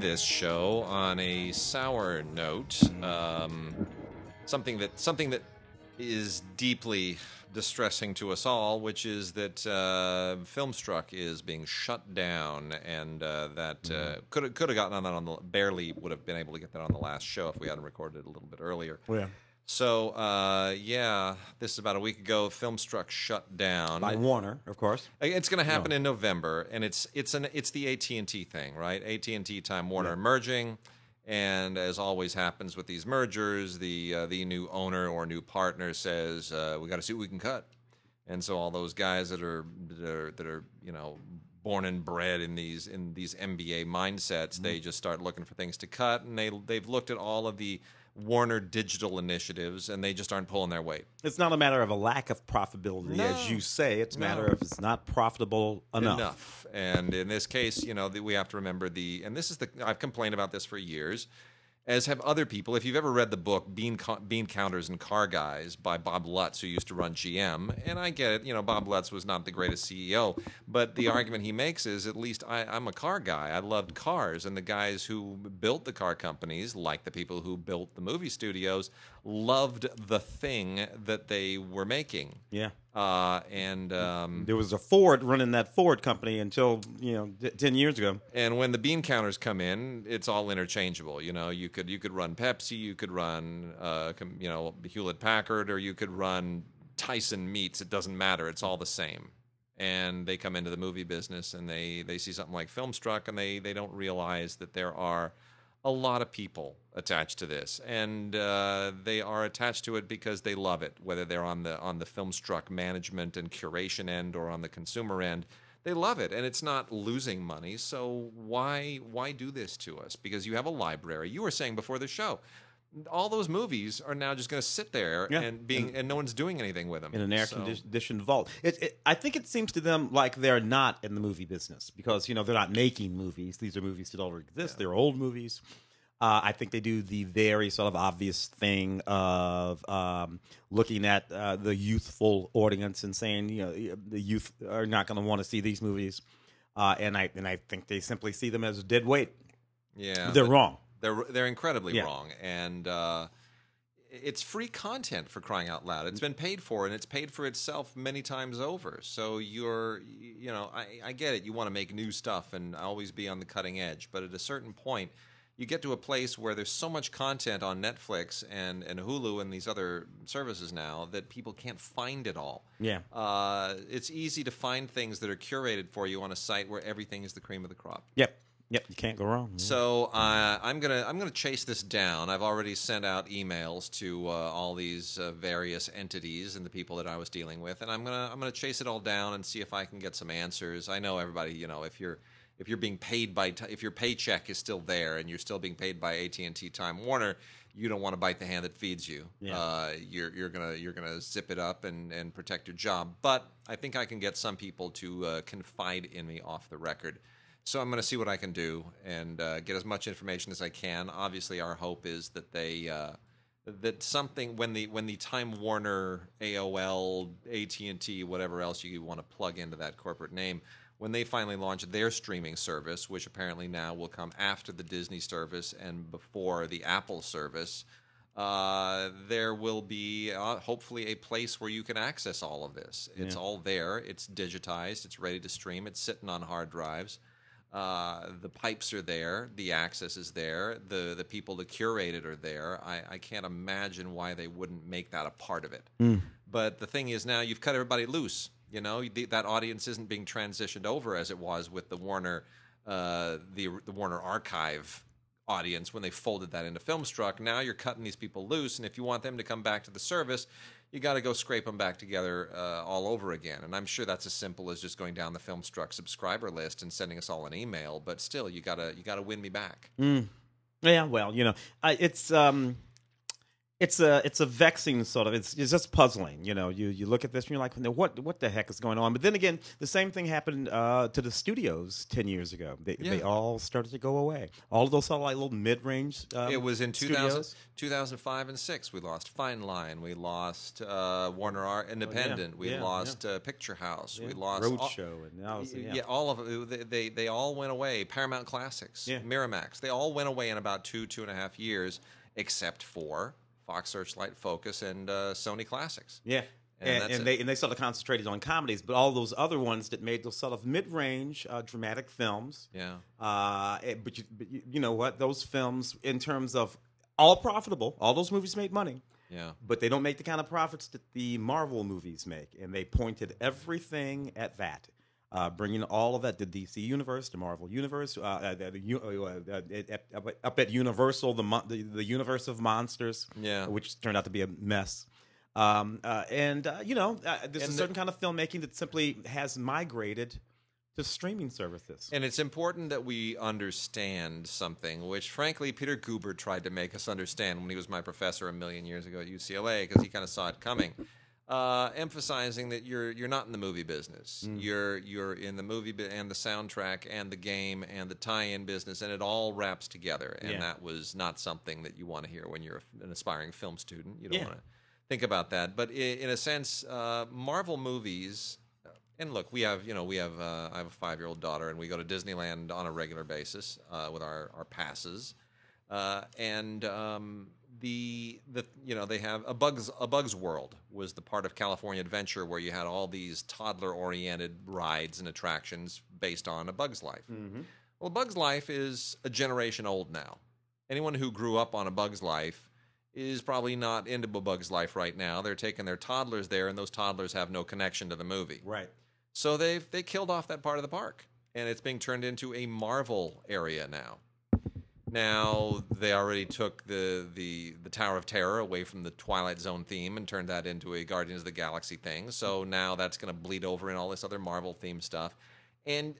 this show on a sour note. Um, something that something that is deeply distressing to us all, which is that uh, Filmstruck is being shut down, and uh, that uh, could could have gotten on that on the barely would have been able to get that on the last show if we hadn't recorded it a little bit earlier. Yeah. So uh, yeah, this is about a week ago. Filmstruck shut down By Warner, of course. It's going to happen in November, and it's it's an it's the AT and T thing, right? AT and T Time Warner merging, and as always happens with these mergers, the uh, the new owner or new partner says uh, we got to see what we can cut, and so all those guys that are that are, that are you know born and bred in these in these MBA mindsets, they just start looking for things to cut, and they they've looked at all of the Warner digital initiatives, and they just aren't pulling their weight. It's not a matter of a lack of profitability, No. as you say. It's a No. matter of it's not profitable enough. enough. And in this case, you know, the, we have to remember the, and this is the, I've complained about this for years, as have other people. If you've ever read the book Bean, Bean Counters and Car Guys by Bob Lutz, who used to run GM, and I get it, you know, Bob Lutz was not the greatest CEO, but the argument he makes is at least I, I'm a car guy. I loved cars, and the guys who built the car companies, like the people who built the movie studios, loved the thing that they were making. Yeah. Uh, and um, There was a Ford running that Ford company until, you know, d- 10 years ago. And when the bean counters come in, it's all interchangeable. You know, you could you could run Pepsi, you could run uh, com- you know Hewlett Packard, or you could run Tyson Meats. It doesn't matter. It's all the same. And they come into the movie business and they they see something like Filmstruck, and they they don't realize that there are a lot of people attached to this, and uh, they are attached to it because they love it. Whether they're on the on the Filmstruck management and curation end or on the consumer end, they love it, and it's not losing money. So why why do this to us? Because you have a library. You were saying before the show, all those movies are now just going to sit there Yeah. and being and no one's doing anything with them in an air So- conditioned vault. It, it, I think it seems to them like they're not in the movie business because you know they're not making movies. These are movies that already exist. They're old movies. Uh, I think they do the very sort of obvious thing of um, looking at uh, the youthful audience and saying, you know, the youth are not going to want to see these movies, uh, and I and I think they simply see them as dead weight. Yeah, they're wrong. They're they're incredibly Yeah. wrong, and uh, it's free content for crying out loud. It's been paid for, and it's paid for itself many times over. So you're, you know, I, I get it. You want to make new stuff and always be on the cutting edge, but at a certain point. You get to a place where there's so much content on Netflix and, and Hulu and these other services now that people can't find it all. Yeah. Uh, it's easy to find things that are curated for you on a site where everything is the cream of the crop. Yep. Yep. You can't go wrong. So uh, I'm gonna I'm gonna chase this down. I've already sent out emails to uh, all these uh, various entities and the people that I was dealing with, and I'm gonna I'm gonna chase it all down and see if I can get some answers. I know everybody, you know, if you're if you're being paid by t- if your paycheck is still there and you're still being paid by AT and T Time Warner, you don't want to bite the hand that feeds you. Yeah. Uh, you're you're gonna you're gonna zip it up and and protect your job. But I think I can get some people to uh, confide in me off the record. So I'm going to see what I can do and uh, get as much information as I can. Obviously, our hope is that they uh, that something when the when the Time Warner, AOL, AT and T, whatever else you want to plug into that corporate name, when they finally launch their streaming service, which apparently now will come after the Disney service and before the Apple service. Uh, there will be uh, hopefully a place where you can access all of this. It's Yeah. all there. It's digitized. It's ready to stream. It's sitting on hard drives. Uh, the pipes are there. The access is there. The the people to curate it are there. I, I can't imagine why they wouldn't make that a part of it. But the thing is, now you've cut everybody loose. You know the, that audience isn't being transitioned over as it was with the Warner uh, the the Warner Archive audience when they folded that into Filmstruck. Now you're cutting these people loose, and if you want them to come back to the service, you got to go scrape them back together uh, all over again. And I'm sure that's as simple as just going down the Filmstruck subscriber list and sending us all an email. But still, you gotta you gotta win me back. Yeah, well, you know, I, it's um, it's a it's a vexing sort of it's it's just puzzling you know you you look at this and you're like what what the heck is going on but then again the same thing happened uh, to the studios 10 years ago they, Yeah. they all started to go away all of those sort of like little mid-range um, it was in 2000, 2005 and 6 we lost fine line we lost uh, warner R independent we Oh, yeah, lost Uh, picture house we Yeah. lost all- roadshow and now it's- yeah. yeah. all of they, they they all went away paramount classics Yeah. miramax they all went away in about two two and a half years except for fox searchlight focus and uh, sony classics Yeah. And And, and they and they sort of concentrated on comedies, but all those other ones that made those sort of mid-range uh, dramatic films. yeah Uh, eh, but you, but you, you know what? Those films, in terms of all profitable, all those movies made money, yeah but they don't make the kind of profits that the Marvel movies make. And they pointed everything at that. Uh, bringing all of that, the DC universe, the Marvel universe, uh, uh, the, the, uh, uh, uh, up- at Universal, the, mon- the the universe of monsters, Yeah. which turned out to be a mess. Um, uh, and uh, you know, uh, there's And a the- certain kind of filmmaking that simply has migrated to streaming services. And it's important that we understand something, which frankly Peter Guber tried to make us understand when he was my professor a million years ago at UCLA, because he kind of saw it coming. Uh, emphasizing that you're you're not in the movie business. Mm. You're you're in the movie and the soundtrack and the game and the tie-in business, and it all wraps together. And Yeah. that was not something that you want to hear when you're an aspiring film student. You don't Yeah. want to think about that. But i in a sense, uh, Marvel movies and look, we have you know we have uh, I have a five year old daughter, and we go to Disneyland on a regular basis uh, with our our passes, uh, and um, the the you know they have a bugs a bugs world was the part of California Adventure where you had all these toddler oriented rides and attractions based on a bug's life. Mm-hmm. Well, a bug's life is a generation old now. Anyone who grew up on a bug's life is probably not into a bug's life right now. They're taking their toddlers there, and those toddlers have no connection to the movie. right. So they've they killed off that part of the park, and it's being turned into a Marvel area now. Now they already took the the the Tower of Terror away from the Twilight Zone theme and turned that into a Guardians of the Galaxy thing. So now that's going to bleed over in all this other Marvel theme stuff. And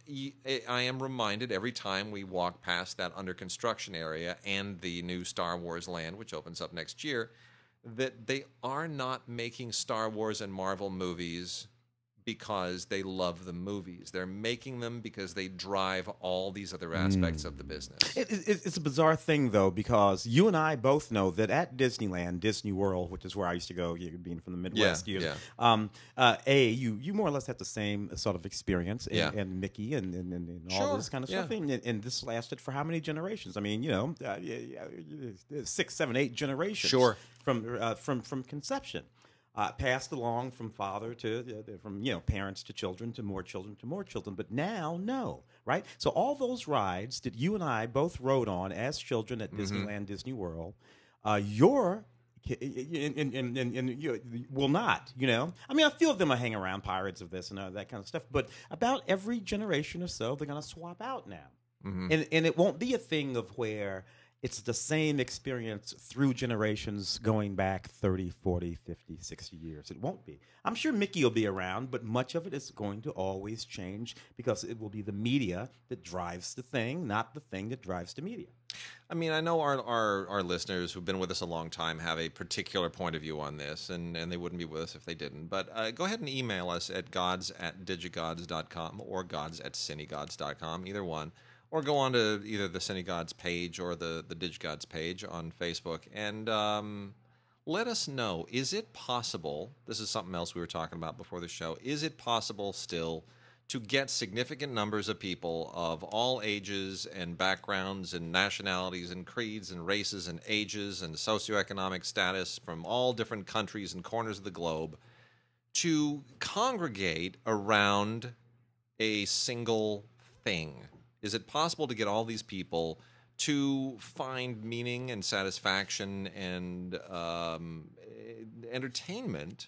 I am reminded every time we walk past that under construction area and the new Star Wars land, which opens up next year, that they are not making Star Wars and Marvel movies because they love the movies. They're making them because they drive all these other aspects of the business. It, it, it's a bizarre thing, though, because you and I both know that at Disneyland, Disney World, which is where I used to go, you being from the Midwest, you, yeah. Um, uh, a you you more or less have the same sort of experience, and, Yeah. and Mickey and and, and, all Sure, this kind of yeah. stuff, and, and this lasted for how many generations? I mean, you know, uh, yeah, yeah, six, seven, eight generations, Sure. from uh, from from conception. Uh, passed along from father to uh, from you know parents to children to more children to more children, but now no, right? So all those rides that you and I both rode on as children at Disneyland, Disney World, uh, your and, and, and, and, you will not, you know. I mean, a few of them are hanging around pirates of this and uh, that kind of stuff, but about every generation or so, they're going to swap out now, and and it won't be a thing of where it's the same experience through generations going back 30 40 50 60 years it won't be i'm sure mickey will be around but much of it is going to always change because it will be the media that drives the thing not the thing that drives the media I mean, I know our, our, our listeners who've been with us a long time have a particular point of view on this, and, and they wouldn't be with us if they didn't. But uh, go ahead and email us at gods at digigods.com or gods at cinegods.com, either one. Or go on to either the Cinegods page or the, the Digigods page on Facebook and um, let us know is it possible? This is something else we were talking about before the show. Is it possible still to get significant numbers of people of all ages and backgrounds and nationalities and creeds and races and ages and socioeconomic status from all different countries and corners of the globe to congregate around a single thing? Is it possible to get all these people to find meaning and satisfaction and um, eh, entertainment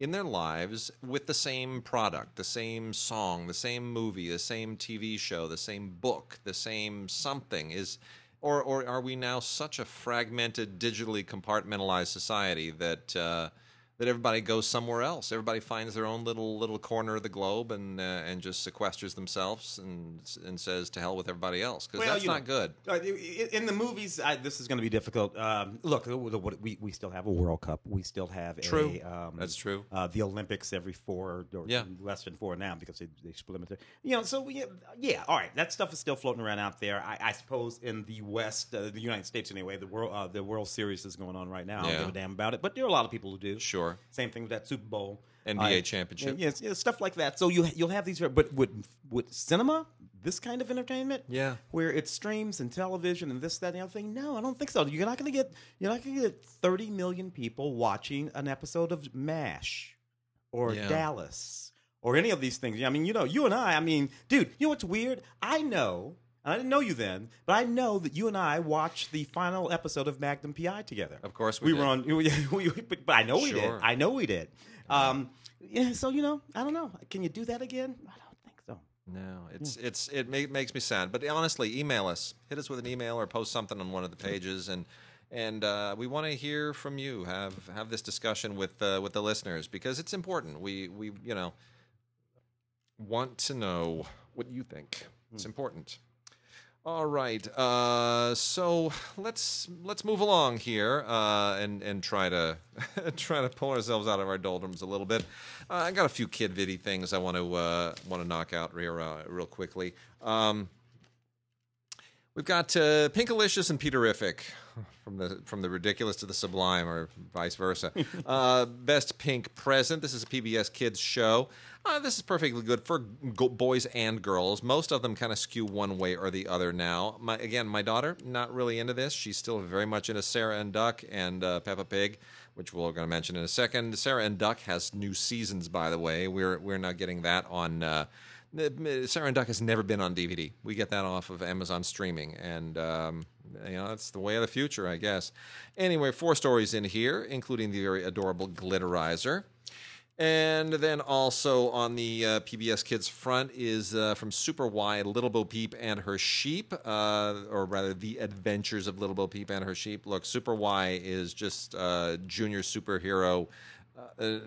in their lives with the same product, the same song, the same movie, the same TV show, the same book, the same something? Is or or are we now such a fragmented, digitally compartmentalized society that uh, that everybody goes somewhere else. Everybody finds their own little little corner of the globe and uh, and just sequesters themselves and and says to hell with everybody else because Well, that's not know, good. uh, In the movies, I, this is going to be difficult. Um, look, the- the- we we still have a World Cup. We still have True. A, um, That's true. Uh, the Olympics every four or Yeah. less than four now because they, they split them you know. So yeah, yeah, all right. That stuff is still floating around out there. I, I suppose in the West, uh, the United States anyway, the world uh, the World Series is going on right now. I don't give a damn about it, but there are a lot of people who do. Sure. Same thing with that Super Bowl. NBA Uh, championship. Yes, yeah, stuff like that. So you you'll have these, but with with cinema, this kind of entertainment, Yeah. where it streams and television and this, that, and the other thing. No, I don't think so. You're not going to get you're not going to get 30 million people watching an episode of MASH or Yeah. Dallas or any of these things. I mean, you know, you and I. I mean, dude, you know what's weird? I know. And I didn't know you then, but I know that you and I watched the final episode of Magnum PI together. Of course we we, were on. We, we- but, but I know we did. I know we did. Um, yeah. So you know, I don't know. Can you do that again? I don't think so. No, it's it's it ma- makes me sad. But honestly, email us, hit us with an email or post something on one of the pages, and and uh, we want to hear from you. Have have this discussion with uh, with the listeners because it's important. We we you know want to know what you think. It's important. All right, uh, so let's let's move along here uh, and and try to try to pull ourselves out of our doldrums a little bit. Uh, I got a few kid viddy things I want to uh, want to knock out here uh, real quickly. Um, we've got uh, Pinkalicious and Peterrific from the from the ridiculous to the sublime, or vice versa. uh, best pink present. This is a PBS Kids show. Uh, this is perfectly good for go- boys and girls. Most of them kind of skew one way or the other now. My, again, my daughter not really into this. She's still very much into Sarah and Duck and uh, Peppa Pig, which we're going to mention in a second. Sarah and Duck has new seasons, by the way. We're we're not getting that on. Sarah and Duck has never been on DVD. We get that off of Amazon streaming, and um, you know that's the way of the future, I guess. Anyway, four stories in here, including the very adorable Glitterizer. And then also on the uh, PBS Kids front is uh, from Super Why, Little Bo Peep and Her Sheep, uh, or rather, The Adventures of Little Bo Peep and Her Sheep. Look, Super Why is just uh, junior superhero uh,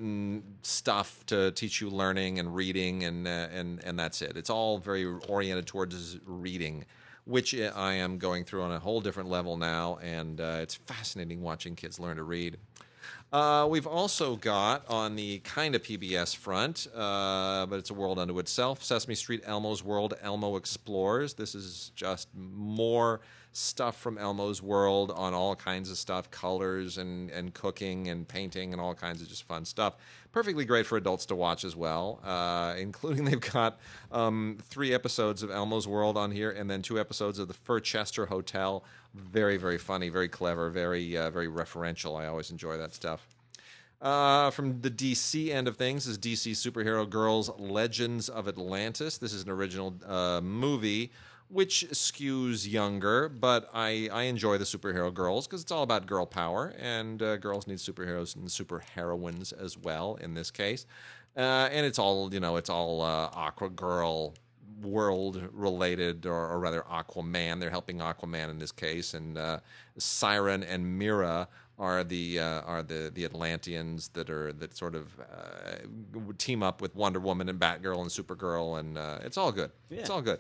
stuff to teach you learning and reading, and uh, and and that's it. It's all very oriented towards reading, which I am going through on a whole different level now, and uh, it's fascinating watching kids learn to read. Uh, we've also got on the kind of PBS front, uh, but it's a world unto itself Sesame Street Elmo's World, Elmo Explores. This is just more stuff from Elmo's World on all kinds of stuff colors and, and cooking and painting and all kinds of just fun stuff. Perfectly great for adults to watch as well, uh, including they've got um, three episodes of Elmo's World on here and then two episodes of the Furchester Hotel. Very, very funny, very clever, very, uh, very referential. I always enjoy that stuff. Uh, from the DC end of things is DC Superhero Girls Legends of Atlantis. This is an original uh, movie which skews younger, but I, I enjoy the superhero girls because it's all about girl power, and uh, girls need superheroes and super heroines as well in this case. Uh, and it's all, you know, it's all uh, Aqua Girl world related, or, or rather Aquaman. They're helping Aquaman in this case, and uh, Siren and Mera are the uh, are the the Atlanteans that are that sort of uh, team up with Wonder Woman and Batgirl and Supergirl, and uh, it's all good. It's all good.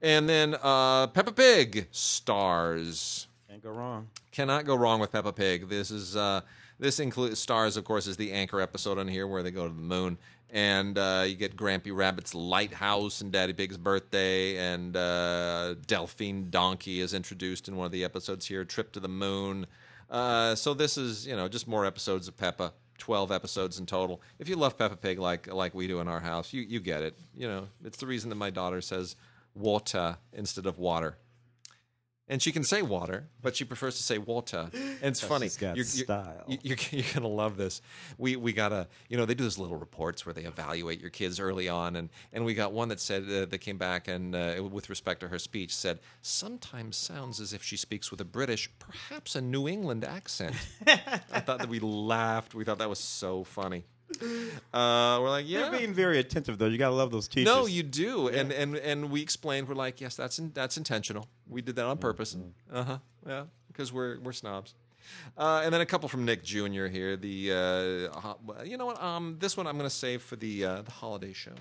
And then uh, Peppa Pig stars. Can't go wrong. Cannot go wrong with Peppa Pig. This is uh, this includes stars, of course, is the anchor episode on here where they go to the moon, and uh, you get Grampy Rabbit's lighthouse and Daddy Pig's birthday, and uh, Delphine Donkey is introduced in one of the episodes here. Trip to the moon. Uh, so this is you know just more episodes of Peppa. 12 episodes in total. If you love Peppa Pig like like we do in our house, you you get it. You know, it's the reason that my daughter says water instead of water. And she can say water, but she prefers to say water. And it's funny. she's got you're, you're- style. You're, you're gonna love this. We we got a you know they do those little reports where they evaluate your kids early on, and and we got one that said uh, that came back and uh, with respect to her speech said sometimes sounds as if she speaks with a British, perhaps a New England accent. I thought that we laughed. We thought that was so funny. Uh, we're like, yeah, They're being very attentive though. You gotta love those teachers. no, you do, and and and we explained. We're like, yes, that's in, that's intentional. We did that on purpose. Uh huh. Yeah, because we're we're snobs. Uh, and then a couple from Nick Jr. here. The uh, ho- you know what? Um, this one I'm going to save for the uh, the holiday show.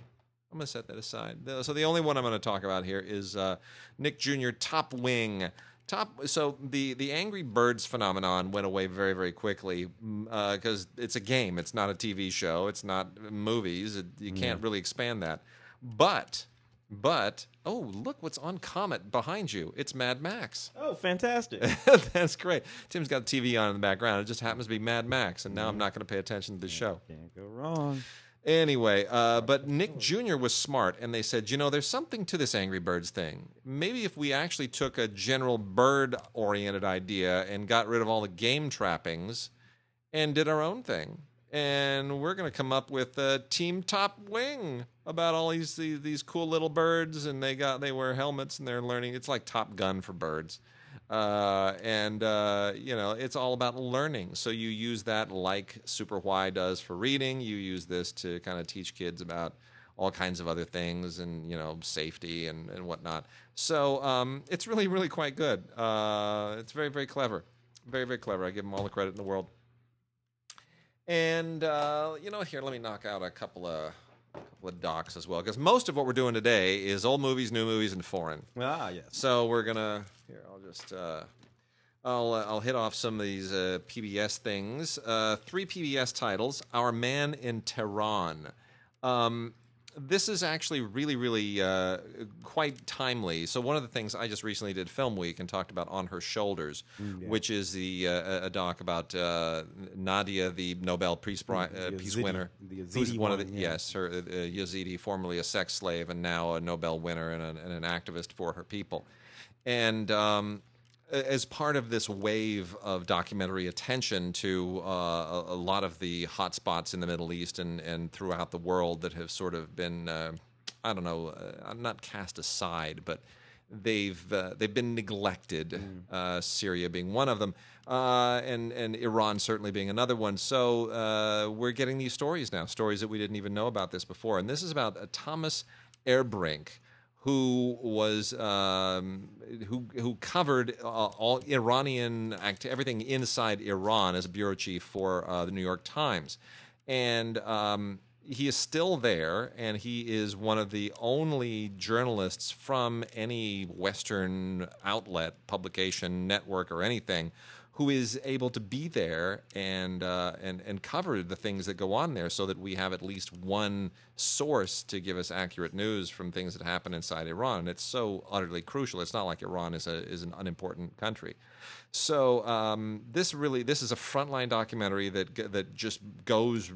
I'm going to set that aside. The- So the only one I'm going to talk about here is uh, Nick Jr. Top Wing. Top. So the the Angry Birds phenomenon went away very very quickly mm, uh, because it's a game. It's not a TV show. It's not movies. It, you can't really expand that. But but oh look what's on Comet behind you. It's Mad Max. Oh, fantastic! That's great. Tim's got the TV on in the background. It just happens to be Mad Max, and now I'm mm-hmm. not going to pay attention to the show. Can't go wrong. Anyway, uh, but Nick Jr. was smart, and they said, you know, there's something to this Angry Birds thing. Maybe if we actually took a general bird-oriented idea and got rid of all the game trappings and did our own thing, and we're going to come up with a Team Top Wing about all these, these these cool little birds, and they got they wear helmets and they're learning. It's like Top Gun for birds. Uh, and uh, you know it's all about learning. So you use that like Super Why does for reading. You use this to kind of teach kids about all kinds of other things and you know safety and, and whatnot. So um, it's really really quite good. Uh, it's very very clever, very very clever. I give them all the credit in the world. And uh, you know, here let me knock out a couple of couple of docs as well, because most of what we're doing today is old movies, new movies, and foreign. Ah, yes. So we're gonna here. I'll just uh, I'll uh, I'll hit off some of these uh, PBS things. Uh, three PBS titles: Our Man in Tehran. Um, this is actually really, really uh, quite timely. So one of the things I just recently did Film Week and talked about on her shoulders, which is the uh, a doc about uh, Nadia, the Nobel Peace, Pri- uh, The Peace Yazidi- winner, who's Yazidi one of the yeah. yes, her uh, Yazidi, formerly a sex slave and now a Nobel winner and, an- and an activist for her people, and. Um, as part of this wave of documentary attention to uh, a, a lot of the hotspots in the Middle East and, and throughout the world that have sort of been, uh, I don't know, uh, not cast aside, but they've uh, they've been neglected. Uh, Syria being one of them, uh, and and Iran certainly being another one. So uh, we're getting these stories now, stories that we didn't even know about this before, and this is about uh, Thomas Erdbrink who was um, who who covered uh, all Iranian act everything inside Iran as a bureau chief for uh, the New York Times, and um, he is still there, and he is one of the only journalists from any Western outlet, publication, network, or anything who is able to be there and uh, and and cover the things that go on there, so that we have at least one source to give us accurate news from things that happen inside Iran. And it's so utterly crucial. It's not like Iran is a is an unimportant country. So um, this really this is a frontline documentary that that just goes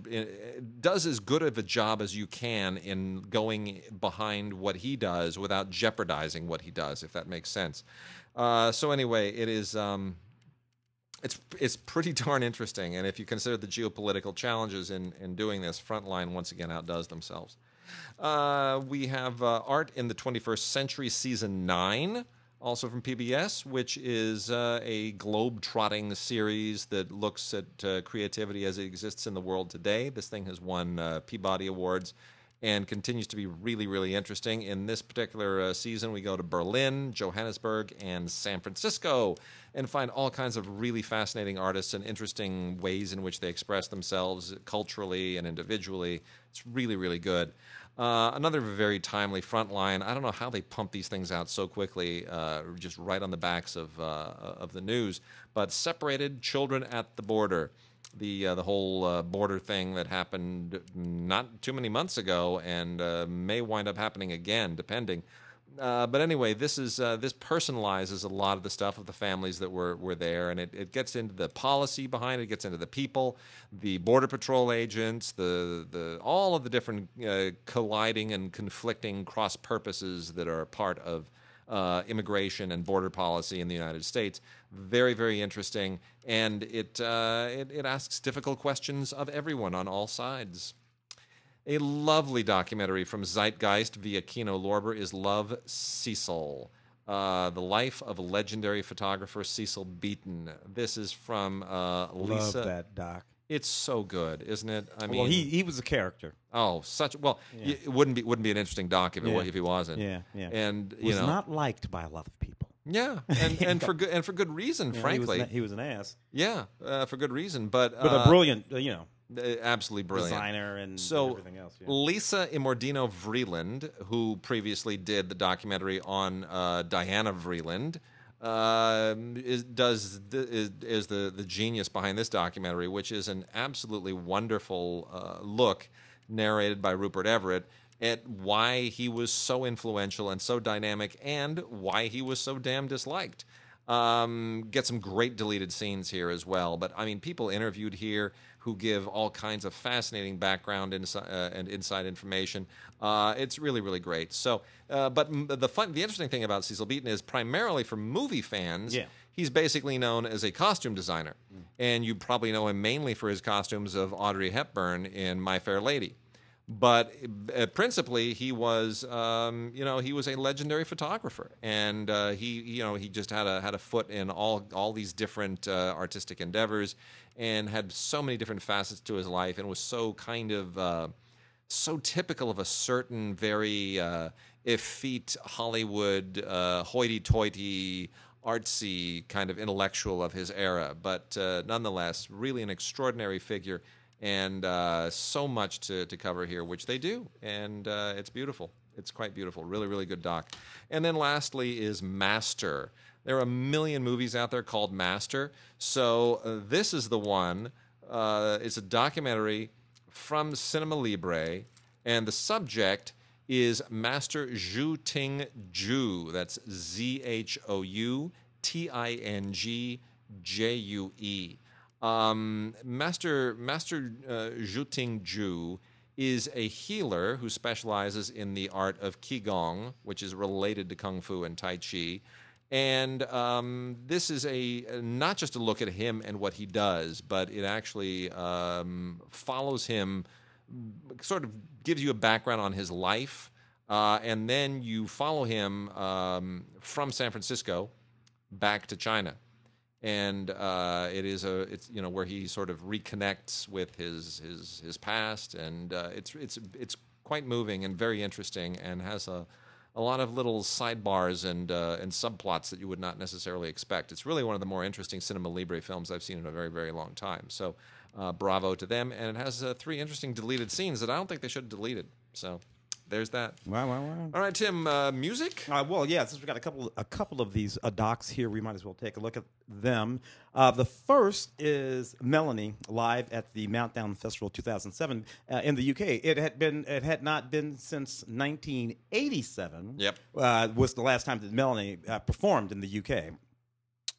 does as good of a job as you can in going behind what he does without jeopardizing what he does, if that makes sense. Uh, so anyway, it is. Um, it's it's pretty darn interesting, and if you consider the geopolitical challenges in in doing this, Frontline once again outdoes themselves. Uh, we have uh, Art in the 21st Century season nine, also from PBS, which is uh, a globe-trotting series that looks at uh, creativity as it exists in the world today. This thing has won uh, Peabody awards and continues to be really, really interesting. In this particular uh, season, we go to Berlin, Johannesburg, and San Francisco and find all kinds of really fascinating artists and interesting ways in which they express themselves culturally and individually. It's really, really good. Uh, another very timely frontline. I don't know how they pump these things out so quickly, uh, just right on the backs of uh, of the news. But separated children at the border the uh, the whole uh, border thing that happened not too many months ago and uh, may wind up happening again, depending. Uh, but anyway, this is uh, this personalizes a lot of the stuff of the families that were were there, and it, it gets into the policy behind it, it gets into the people, the border patrol agents, the the all of the different uh, colliding and conflicting cross purposes that are part of uh, immigration and border policy in the United States. Very, very interesting, and it, uh, it it asks difficult questions of everyone on all sides. A lovely documentary from Zeitgeist via Kino Lorber is Love Cecil. Uh, the life of legendary photographer Cecil Beaton. This is from uh, Lisa. Love that doc. It's so good, isn't it? I mean, well, he he was a character. oh, such well, y- it wouldn't be wouldn't be an interesting doc if it Yeah. if he wasn't. Yeah, yeah. And you was know, not liked by a lot of people. Yeah, and, and for good and for good reason, know, frankly. he was, an, he was an ass, yeah, uh, for good reason. But, but uh, a brilliant, uh, you know, uh, absolutely brilliant designer and So, everything else. Yeah. Lisa Immordino Vreeland, who previously did the documentary on uh, Diana Vreeland, um is does the, is, is the the genius behind this documentary, which is an absolutely wonderful uh, look narrated by Rupert Everett at why he was so influential and so dynamic, and why he was so damn disliked. Um, get some great deleted scenes here as well. But I mean, people interviewed here who give all kinds of fascinating background insi- uh, and inside information. Uh, it's really, really great. So, uh, but m- the fun, the interesting thing about Cecil Beaton is primarily for movie fans. Yeah. He's basically known as a costume designer, and you probably know him mainly for his costumes of Audrey Hepburn in My Fair Lady but uh, principally he was um, you know he was a legendary photographer and uh, he you know he just had a had a foot in all all these different uh, artistic endeavors and had so many different facets to his life and was so kind of uh, so typical of a certain very uh, effete Hollywood uh, hoity-toity artsy kind of intellectual of his era but uh, nonetheless really an extraordinary figure and uh, so much to, to cover here, which they do, and uh, it's beautiful. It's quite beautiful. Really, really good doc. And then lastly is Master. There are a million movies out there called Master, so uh, this is the one. Uh, it's a documentary from Cinema Libre, and the subject is Master Zhou Ting Jue. That's Z H O U T I N G J U E. Um, Master Master uh, Zhou Tingjue is a healer who specializes in the art of qigong, which is related to kung fu and tai chi. And um, this is a not just a look at him and what he does, but it actually um, follows him, sort of gives you a background on his life, uh, and then you follow him um, from San Francisco back to China. And uh, it is a it's you know where he sort of reconnects with his his his past, and uh, it's it's it's quite moving and very interesting, and has a a lot of little sidebars and uh, and subplots that you would not necessarily expect. It's really one of the more interesting cinema libre films I've seen in a very very long time. So, uh, bravo to them, and it has uh, three interesting deleted scenes that I don't think they should have deleted. So, there's that. Wow, wow, wow. All right, Tim. Uh, music. Uh, well, yeah, since we've got a couple a couple of these uh, docs here, we might as well take a look at them. Uh, the first is Melanie live at the Meltdown Festival 2007 uh, in the UK. It had been it had not been since 1987. Yep. uh, was the last time that Melanie uh, performed in the UK.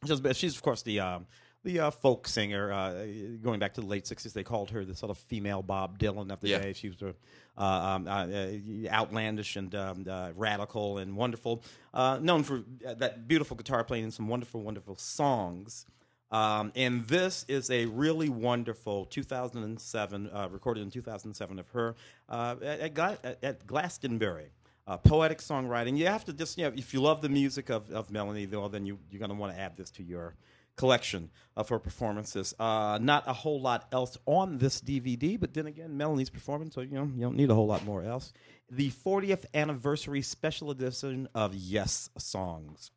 She's, she's of course the um, the uh, folk singer. Uh, going back to the late '60s, they called her the sort of female Bob Dylan of the Yeah. day. She was uh, um, uh, uh, outlandish and um, uh, radical and wonderful. Uh, known for uh, that beautiful guitar playing and some wonderful, wonderful songs. Um, and this is a really wonderful 2007, uh, recorded in 2007 of her uh, at, at, at Glastonbury. Uh, poetic songwriting. You have to just, you know, if you love the music of, of Melanie, well, then you, you're going to want to add this to your collection of her performances. Uh, not a whole lot else on this DVD, but then again, Melanie's performance, so you know, you don't need a whole lot more else. The 40th anniversary special edition of Yessongs.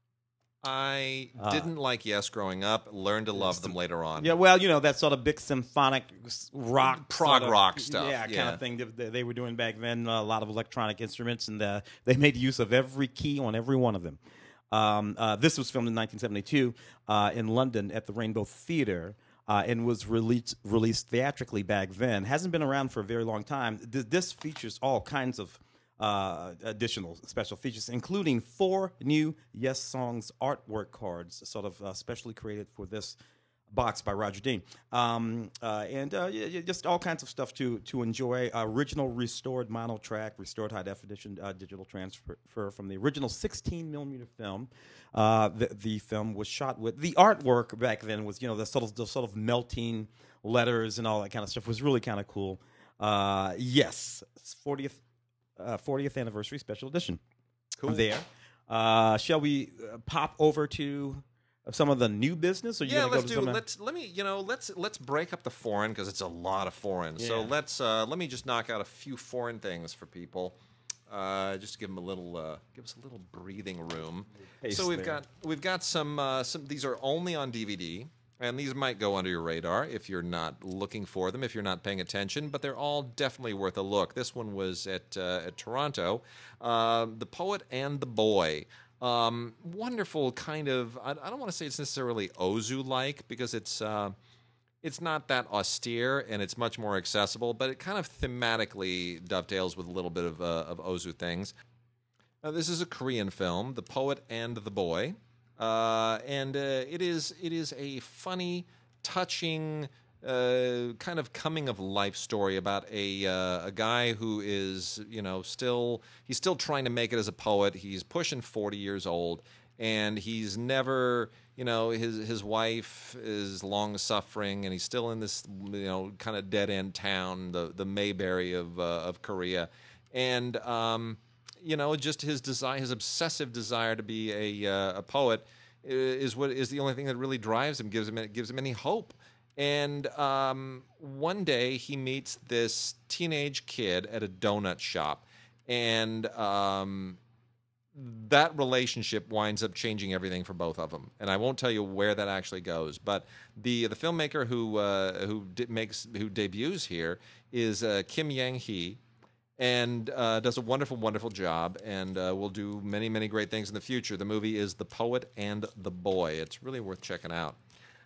I Uh, didn't like Yes growing up. Learned to love them later on. Yeah, well, you know that sort of big symphonic rock, Prog sort of- rock stuff, yeah, kind yeah. of thing that that they were doing back then. A lot of electronic instruments, and uh, they made use of every key on every one of them. Um, uh, this was filmed in 1972 uh, in London at the Rainbow Theatre. Uh, and was released released theatrically back then. Hasn't been around for a very long time. Th- this features all kinds of uh, additional special features, including four new Yessongs artwork cards, sort of uh, specially created for this box by Roger Dean, um, uh, and uh, yeah, just all kinds of stuff to to enjoy. original restored mono track, restored high definition uh, digital transfer from the original 16 millimeter film. Uh, the, the film was shot with the artwork back then was you know the sort of the sort of melting letters and all that kind of stuff was really kind of cool. Uh, yes, 40th uh, 40th anniversary special edition. Cool. There. Uh, shall we pop over to some of the new business? Or you yeah, let's to do. Let's let me. You know, let's let's break up the foreign because it's a lot of foreign. So let's uh, let me just knock out a few foreign things for people. uh, just to give them a little, uh, give us a little breathing room. Pace so we've there. got we've got some uh, some. These are only on DVD, and these might go under your radar if you're not looking for them, if you're not paying attention. But they're all definitely worth a look. This one was at uh, at Toronto, uh, the poet and the boy. Um, wonderful kind of. I, I don't want to say it's necessarily Ozu like because it's. Uh, it's not that austere and it's much more accessible, but it kind of thematically dovetails with a little bit of, uh, of Ozu things. Uh, this is a Korean film, The Poet and the Boy, uh, and uh, it is it is a funny, touching, uh, kind of coming of life story about a uh, a guy who is you know still he's still trying to make it as a poet. He's pushing forty years old, and he's never you know his his wife is long suffering, and he's still in this you know kind of dead end town, the the Mayberry of uh, of Korea, and um, you know, just his desire, his obsessive desire to be a uh, a poet, is what is the only thing that really drives him, gives him gives him any hope. And um, one day he meets this teenage kid at a donut shop, and um, that relationship winds up changing everything for both of them. And I won't tell you where that actually goes, but the the filmmaker who uh, who makes who debuts here is uh, Kim Yang Hee, and uh, does a wonderful, wonderful job, and uh, will do many, many great things in the future. The movie is The Poet and the Boy. It's really worth checking out.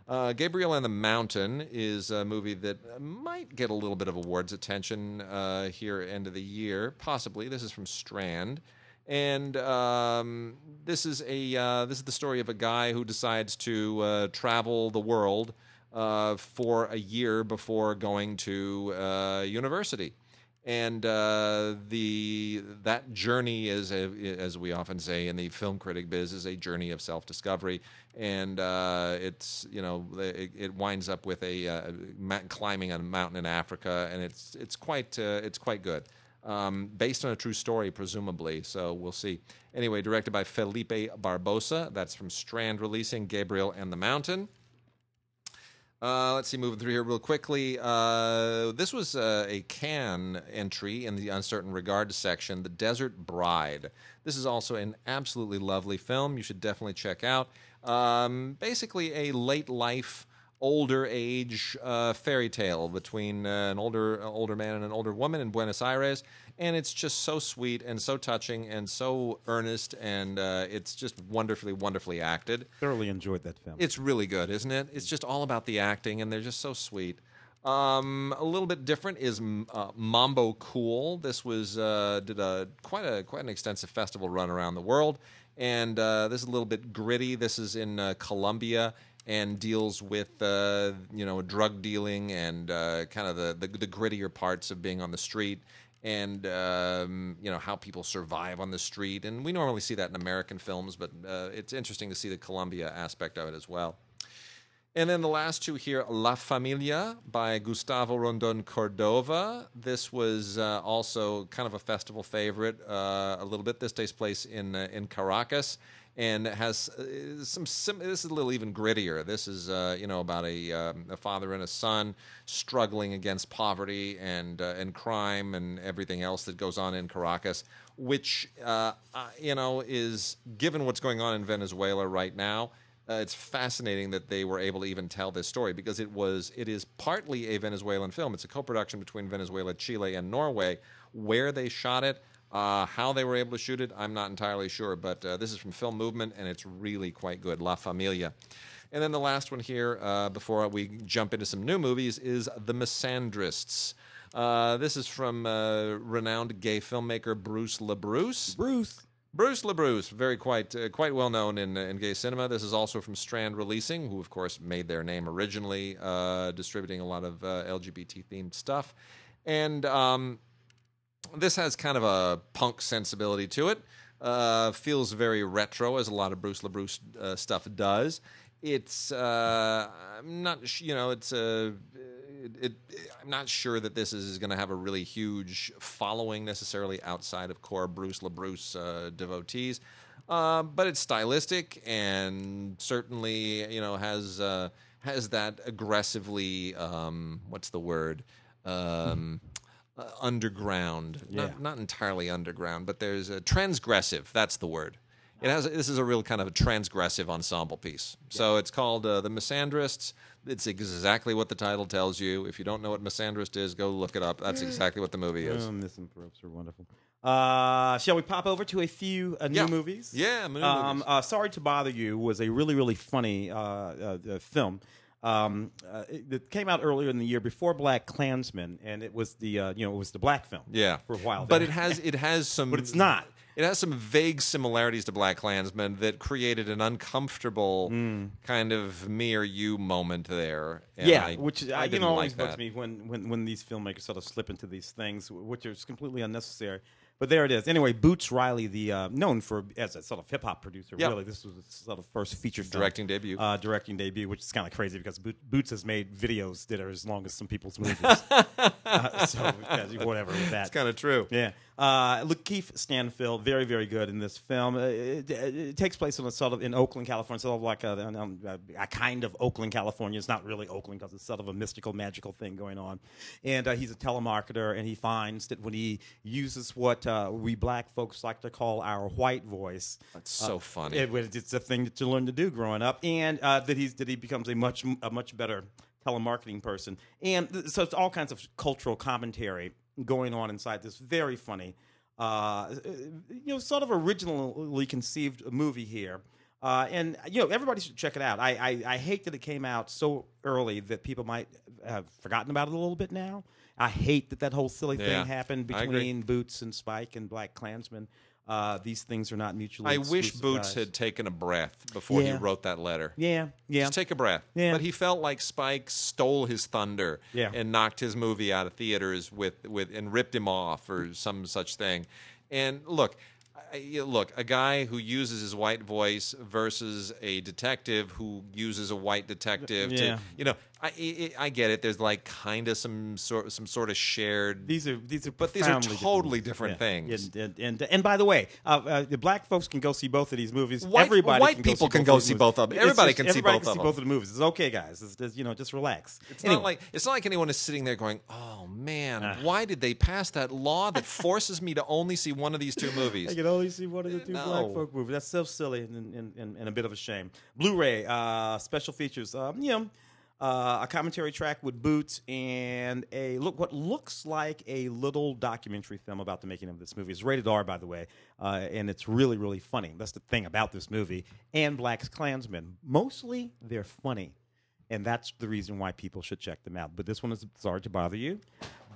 Uh, Gabriel and the Mountain is a movie that might get a little bit of awards attention uh, here end of the year, possibly. This is from Strand, and um, this is a uh, this is the story of a guy who decides to uh, travel the world uh, for a year before going to uh, university and uh, the that journey is a, as we often say in the film critic biz is a journey of self discovery and uh, it's you know it, it winds up with a uh, climbing a mountain in Africa and it's it's quite uh, it's quite good. Um, based on a true story presumably so we'll see. Anyway directed by Fellipe Barbosa that's from Strand releasing Gabriel and the Mountain uh, let's see, moving through here real quickly. Uh, this was uh, a Cannes entry in the Un Certain Regard section, The Desert Bride. This is also an absolutely lovely film. You should definitely check out. Um, basically, a late life, older age uh, fairy tale between uh, an older older man and an older woman in Buenos Aires, and it's just so sweet and so touching and so earnest, and uh, it's just wonderfully, wonderfully acted. Thoroughly enjoyed that film. It's really good, isn't it? It's just all about the acting, and they're just so sweet. Um, a little bit different is uh, Mambo Cool. This was uh, did a quite a quite an extensive festival run around the world, and uh, this is a little bit gritty. This is in uh, Colombia and deals with uh, you know drug dealing and uh, kind of the, the the grittier parts of being on the street and um, you know how people survive on the street. And we normally see that in American films, but uh, it's interesting to see the Colombia aspect of it as well. And then the last two here, La Familia by Gustavo Rondon Cordova. This was uh, also kind of a festival favorite uh, a little bit. This takes place in uh, in Caracas and has uh, some, This is a little even grittier. This is uh, you know about a, um, a father and a son struggling against poverty and uh, and crime and everything else that goes on in Caracas, which uh, uh, you know is given what's going on in Venezuela right now uh, it's fascinating that they were able to even tell this story because it was it is partly a Venezuelan film. It's a co-production between Venezuela, Chile, and Norway. Where they shot it, uh, how they were able to shoot it, I'm not entirely sure. But uh, this is from Film Movement, and it's really quite good. La Familia. And then the last one here, uh, before we jump into some new movies, is The Misandrists. Uh, this is from uh, renowned gay filmmaker Bruce LaBruce. Bruce. Bruce LaBruce, very quite uh, quite well known in in gay cinema. This is also from Strand Releasing, who of course made their name originally, uh, distributing a lot of uh, LGBT themed stuff, and um, this has kind of a punk sensibility to it. Uh, feels very retro, as a lot of Bruce LaBruce uh, stuff does. It's uh, I'm not you know it's a it, it, I'm not sure that this is going to have a really huge following necessarily outside of core Bruce LaBruce uh, devotees, uh, but it's stylistic and certainly you know has uh, has that aggressively um, what's the word um, uh, underground, Yeah. not not entirely underground, but there's a transgressive. That's the word. It has. This is a real kind of a transgressive ensemble piece. So it's called uh, the Misandrists. It's exactly what the title tells you. If you don't know what Misandrist is, go look it up. That's exactly what the movie is. Oh, misanthropes are wonderful. Uh, shall we pop over to a few uh, new Yeah. movies? Yeah, new Um, movies. uh, Sorry to Bother You was a really, really funny uh, uh, uh, film. Um, uh, came out earlier in the year before Black Klansman, and it was the uh, you know it was the black film. Yeah, for a while. but it has it has some. But it's not. It has some vague similarities to Black Klansman that created an uncomfortable kind of me or you moment there. and yeah, I- which I uh, you didn't know like always bugs me when, when when these filmmakers sort of slip into these things, which is completely unnecessary. But there it is. Anyway, Boots Riley, the uh, known for as a sort of hip hop producer, Yeah. really, this was his sort of first feature film. Directing debut. uh, directing debut, which is kind of crazy because Bo- Boots has made videos that are as long as some people's movies. uh, so whatever with that. It's kind of true. Yeah. Uh, Lakeith Stanfield, very, very good in this film. Uh, it, it, it takes place in a sort of in Oakland, California, sort of like a, um, a, a kind of Oakland, California. It's not really Oakland because it's sort of a mystical, magical thing going on. And uh, he's a telemarketer, and he finds that when he uses what uh, we black folks like to call our white voice, That's so funny. it, it's a thing that you learn to do growing up, and uh, that he's that he becomes a much a much better telemarketing person, and so it's all kinds of cultural commentary going on inside this very funny, uh, you know, sort of originally conceived movie here. Uh, and you know everybody should check it out. I, I I hate that it came out so early that people might have forgotten about it a little bit now. I hate that that whole silly Yeah, thing happened between Boots and Spike and Black Klansman. Uh, these things are not mutually. I wish Boots had taken a breath before he wrote that letter. Yeah, yeah. Just take a breath. Yeah. But he felt like Spike stole his thunder Yeah. and knocked his movie out of theaters with, with and ripped him off or some such thing. And look, I, look, a guy who uses his white voice versus a detective who uses a white detective Yeah. to, you know, I, I, I get it. There's like kind of some sort some sort of shared These are these are But these are totally different Yeah. things. And, and, and and by the way, uh, uh, the black folks can go see both of these movies. White- everybody white can people go see can both go of see both of them. Everybody just- can see both can of them. both of the movies. It's okay, guys. It's just, you know, just relax. It's Anyway. not like it's not like anyone is sitting there going, "Oh man, Ah. why did they pass that law that forces me to only see one of these two movies?" I can only see one of the two No. black folk movies. That's so silly and, and, and, and a bit of a shame. Blu-ray uh, special features. Um, you know, uh, a commentary track with Boots and a look what looks like a little documentary film about the making of this movie. It's rated R, by the way, uh, and it's really really funny. That's the thing about this movie. And Black's Klansmen. Mostly they're funny. And that's the reason why people should check them out. But this one is sorry to bother you.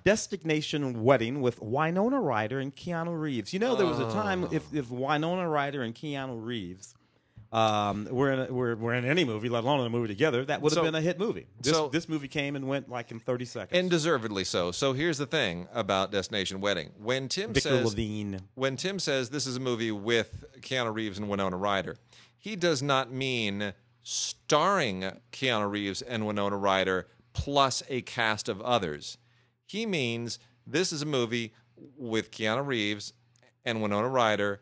Destination Wedding with Winona Ryder and Keanu Reeves. You know, there was a time if, if Winona Ryder and Keanu Reeves um, were, in a, were, were in any movie, let alone in a movie together, that would have So- been a hit movie. This, so- this movie came and went like in 30 seconds. And deservedly so. So here's the thing about Destination Wedding. When Tim Victor says Levine. when Tim says this is a movie with Keanu Reeves and Winona Ryder, he does not mean starring Keanu Reeves and Winona Ryder plus a cast of others. He means this is a movie with Keanu Reeves and Winona Ryder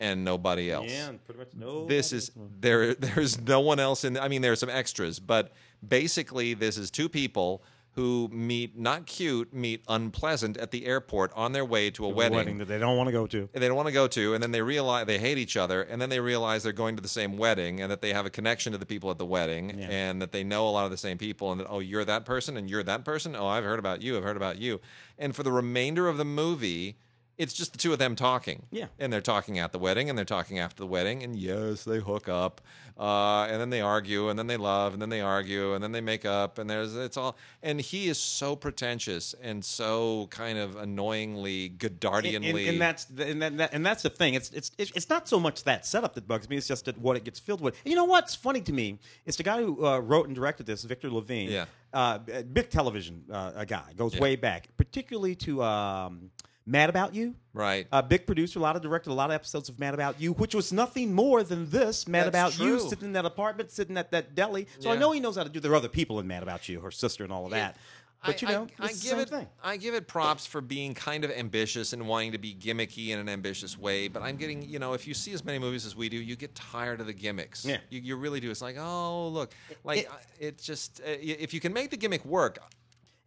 and nobody else. Yeah, and pretty much no. This is there. There's no one else in. I mean, there are some extras, but basically, this is two people who meet not cute, meet unpleasant at the airport on their way to a a wedding. wedding that they don't want to go to. and they don't want to go to, and then they realize they hate each other, and then they realize they're going to the same wedding, and that they have a connection to the people at the wedding, Yeah. and that they know a lot of the same people, and that oh, you're that person, and you're that person. Oh, I've heard about you. I've heard about you. And for the remainder of the movie, it's just the two of them talking. Yeah. and they're talking at the wedding, and they're talking after the wedding, and yes, they hook up, uh, and then they argue, and then they love, and then they argue, and then they make up, and there's it's all. And he is so pretentious and so kind of annoyingly Godardianly. and, and that's the, and, that, that- and that's the thing. It's it's it's not so much that setup that bugs me. It's just that what it gets filled with. And you know what's funny to me? It's the guy who uh, wrote and directed this, Victor Levine. Yeah. uh, big television uh, a guy goes Yeah. way back, particularly to um, Mad About You. right. A big producer, a lot of directed a lot of episodes of Mad About You, which was nothing more than this Mad That's About You, sitting in that apartment, sitting at that deli. So I know he knows how to do. There are other people in Mad About You, her sister, and all of that. But you know, I, I give it. thing. I give it props for being kind of ambitious and wanting to be gimmicky in an ambitious way. But I'm getting, you know, if you see as many movies as we do, you get tired of the gimmicks. Yeah. you, you really do. It's like, oh, look, like It- it's just uh, if you can make the gimmick work.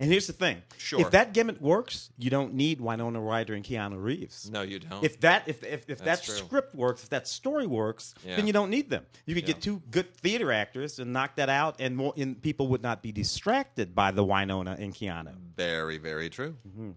And here's the thing: Sure. if that gimmick works, you don't need Winona Ryder and Keanu Reeves. No, you don't. If that if if, if that true. script works, if that story works, Yeah. then you don't need them. You could Yeah. get two good theater actors and knock that out, and more, and people would not be distracted by the Winona and Keanu. Very, very true. Mm-hmm.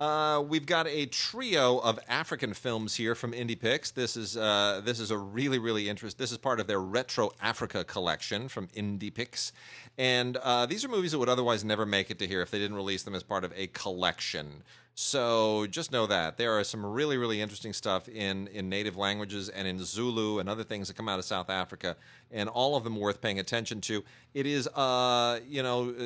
Uh, we've got a trio of African films here from IndiePix. This is uh, this is a really, really interesting. This is part of their Retro Africa collection from IndiePix, and uh, these are movies that would otherwise never make it to here if they didn't release them as part of a collection. So just know that there are some really, really interesting stuff in in native languages and in Zulu and other things that come out of South Africa, and all of them worth paying attention to. It is, uh, you know, uh,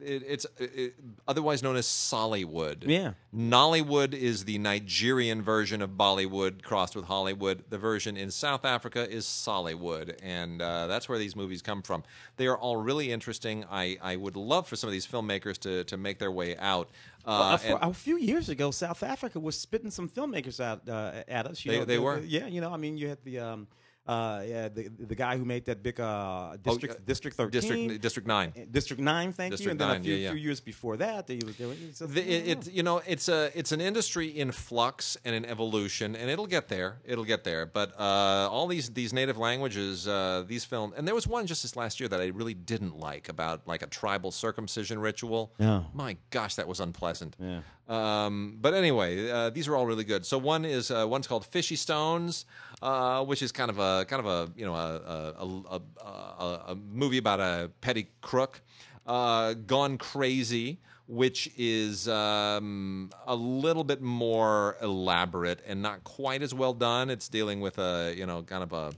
it, it's uh, it, otherwise known as Sollywood. Yeah. Nollywood is the Nigerian version of Bollywood crossed with Hollywood. The version in South Africa is Sollywood, and uh, that's where these movies come from. They are all really interesting. I, I would love for some of these filmmakers to, to make their way out. Uh, for, and- a few years ago, South Africa was spitting some filmmakers out uh, at us. You They- know, they the- were? yeah. You know, I mean, you had the um, uh, yeah, the the guy who made that big uh, district uh, district thirteen. District District Nine. District Nine, thank you. And then nine, a few, yeah, yeah. few years before that, they was doing so, The, it, it, you know, it's a it's an industry in flux and in evolution, and it'll get there. It'll get there. But uh, all these these native languages, uh, these films, and there was one just this last year that I really didn't like about like a tribal circumcision ritual. Yeah. My gosh, that was unpleasant. Yeah. Um, but anyway, uh, these are all really good. So one is uh, one's called Fishy Stones, uh, which is kind of a kind of a you know a a, a, a, a movie about a petty crook. Uh, Gone Crazy, which is um, a little bit more elaborate and not quite as well done. It's dealing with a you know kind of a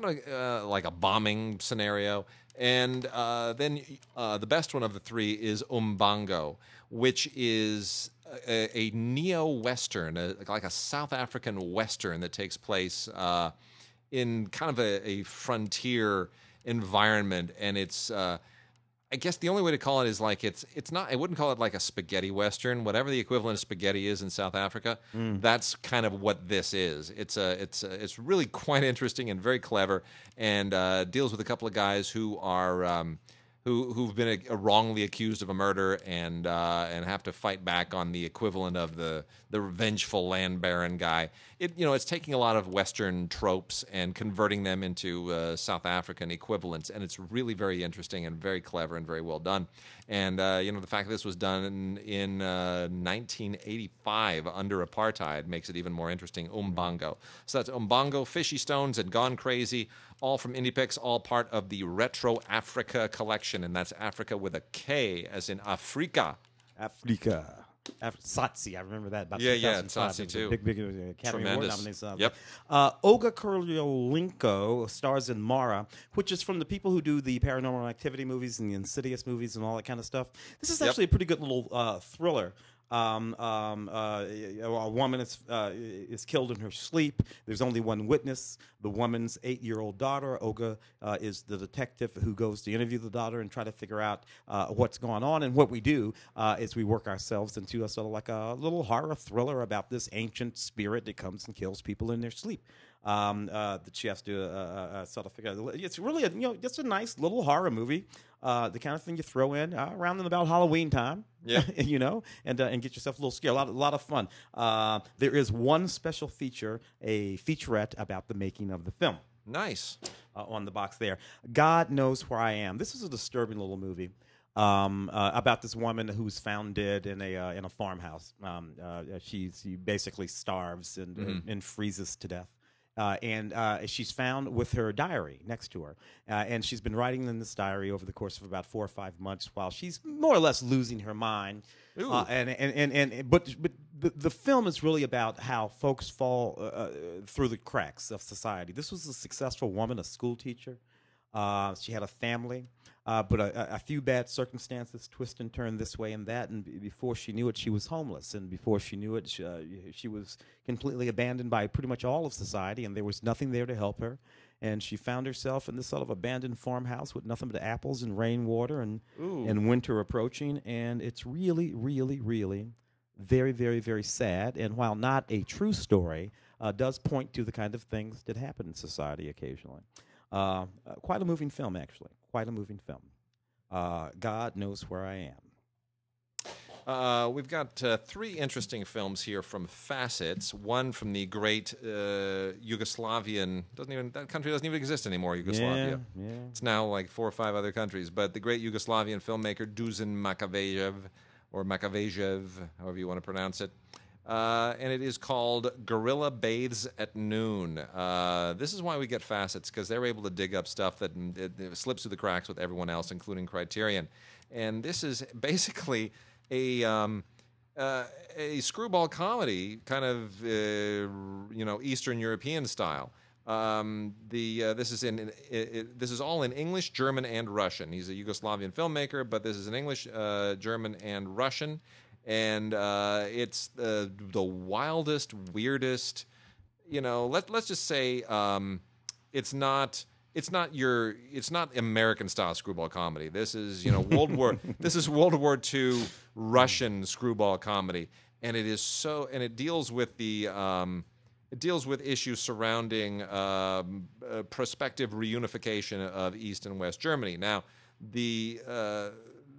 kind of uh, like a bombing scenario. And uh, then the best one of the three is Umbango, which is a, a neo Western, like a South African Western that takes place uh, in kind of a, a frontier environment. And it's. Uh, I guess the only way to call it is like it's it's not I wouldn't call it like a spaghetti western whatever the equivalent of spaghetti is in South Africa that's kind of what this is it's a it's a, it's really quite interesting and very clever and uh, deals with a couple of guys who are um, who who've been uh wrongly accused of a murder and uh, and have to fight back on the equivalent of the the revengeful land baron guy. It you know it's taking a lot of Western tropes and converting them into uh, South African equivalents, and it's really very interesting and very clever and very well done. And uh, you know the fact that this was done in, in uh, 1985 under apartheid makes it even more interesting. Umbango. So that's Umbango, Fishy Stones, and Gone Crazy, all from IndiePix, all part of the Retro Africa collection, and that's Africa with a K, as in Africa. Africa. Af- Tsotsi, I remember that. About Yeah, yeah, 2005. Tsotsi It was a too. Big, big Academy Award Tremendous. nomination. Uh, Yep. Uh, Olga Kurylenko stars in Mara, which is from the people who do the Paranormal Activity movies and the Insidious movies and all that kind of stuff. This is Yep. actually a pretty good little uh, thriller. Um, um, uh, a woman is uh, is killed in her sleep. There's only one witness. The woman's eight-year-old daughter, Olga, uh, is the detective who goes to interview the daughter and try to figure out uh, what's going on. And what we do uh, is we work ourselves into a sort of like a little horror thriller about this ancient spirit that comes and kills people in their sleep. Um, uh, that she has to sort of figure out. It's really, a, you know, just a nice little horror movie. Uh, the kind of thing you throw in uh, around and about Halloween time. Yeah. you know, and uh, and get yourself a little scared. A lot, a lot of fun. Uh, there is one special feature, a featurette about the making of the film Nice. uh, on the box there. God knows where I am. This is a disturbing little movie. Um, uh, about this woman who's found dead in a uh, in a farmhouse. Um, uh, she she basically starves and and, and freezes to death. Uh, and uh, she's found with her diary next to her, uh, and she's been writing in this diary over the course of about four or five months, while she's more or less losing her mind. Uh, and, and, and, and but but the, the film is really about how folks fall uh, uh, through the cracks of society. This was a successful woman, a school teacher. Uh, she had a family, uh, but a, a- few bad circumstances twist and turn this way and that. And b- before she knew it, she was homeless. And before she knew it, she, uh, she was completely abandoned by pretty much all of society, and there was nothing there to help her. And she found herself in this sort of abandoned farmhouse with nothing but apples and rainwater and Ooh. and winter approaching. And it's really, really, really very, very, very sad. And while not a true story, uh, does point to the kind of things that happen in society occasionally. Uh, uh, quite a moving film, actually. Quite a moving film. Uh, God knows where I am. Uh, we've got uh, three interesting films here from Facets. One from the great uh, Yugoslavian doesn't even that country doesn't even exist anymore. Yugoslavia. Yeah, yeah. It's now like four or five other countries. But the great Yugoslavian filmmaker Dusan Makavejev, or Makavejev, however you want to pronounce it. Uh, and it is called Gorilla Bathes at Noon. Uh, this is why we get facets because they're able to dig up stuff that mm, it, it slips through the cracks with everyone else, including Criterion. And this is basically a um, uh, a screwball comedy, kind of uh, you know Eastern European style. Um, the uh, this is in it, it, this is all in English, German, and Russian. He's a Yugoslavian filmmaker, but this is in English, uh, German, and Russian, and uh, it's the the wildest, weirdest. You know, let let's just say um, it's not it's not your it's not American style screwball comedy. This is you know World War this is World War II Russian screwball comedy, and it is so and it deals with the um, it deals with issues surrounding um, uh, prospective reunification of East and West Germany. Now the uh,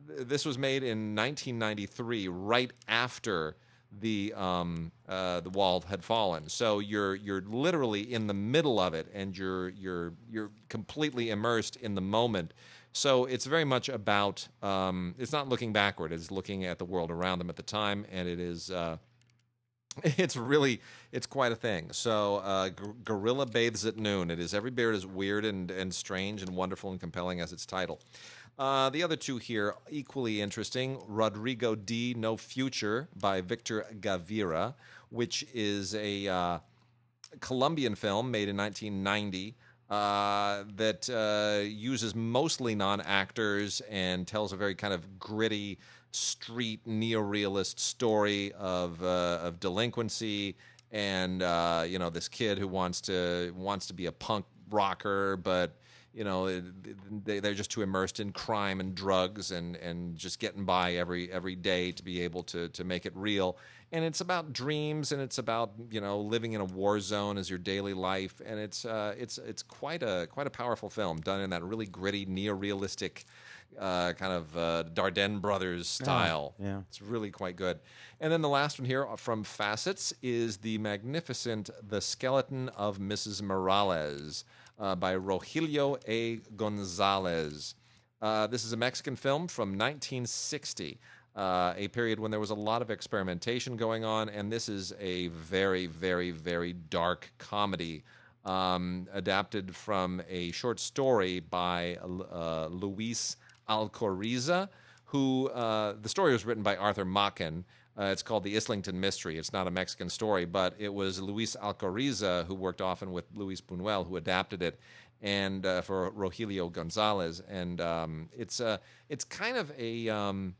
this was made in 1993, right after the um, uh, the wall had fallen. So you're you're literally in the middle of it, and you're you're you're completely immersed in the moment. So it's very much about um, it's not looking backward; it's looking at the world around them at the time, and it is. Uh, it's really it's quite a thing. So, uh, G- Gorilla Bathes at Noon. It is every bit as weird and, and strange and wonderful and compelling as its title. Uh, the other two here, equally interesting Rodrigo D. No Future by Victor Gaviria, which is a uh, Colombian film made in 1990. Uh, that uh, uses mostly non actors and tells a very kind of gritty, street neorealist story of uh, of delinquency and uh, you know this kid who wants to wants to be a punk rocker, but you know they, they're just too immersed in crime and drugs and and just getting by every every day to be able to to make it real and it's about dreams and it's about you know living in a war zone as your daily life and it's uh, it's it's quite a quite a powerful film done in that really gritty neo-realistic uh, kind of uh, Dardenne brothers style yeah. it's really quite good and then the last one here from Facets is the magnificent The Skeleton of Mrs. Morales uh, by Rogelio A. Gonzalez. Uh, this is a Mexican film from 1960, uh, a period when there was a lot of experimentation going on, and this is a very, very, very dark comedy um, adapted from a short story by uh, Luis Alcoriza, who uh, the story was written by Arthur Machen. Uh, it's called the Islington Mystery. It's not a Mexican story, but it was Luis Alcoriza who worked often with Luis Buñuel who adapted it, and uh, for Rogelio Gonzalez. And um, it's uh, it's kind of a um,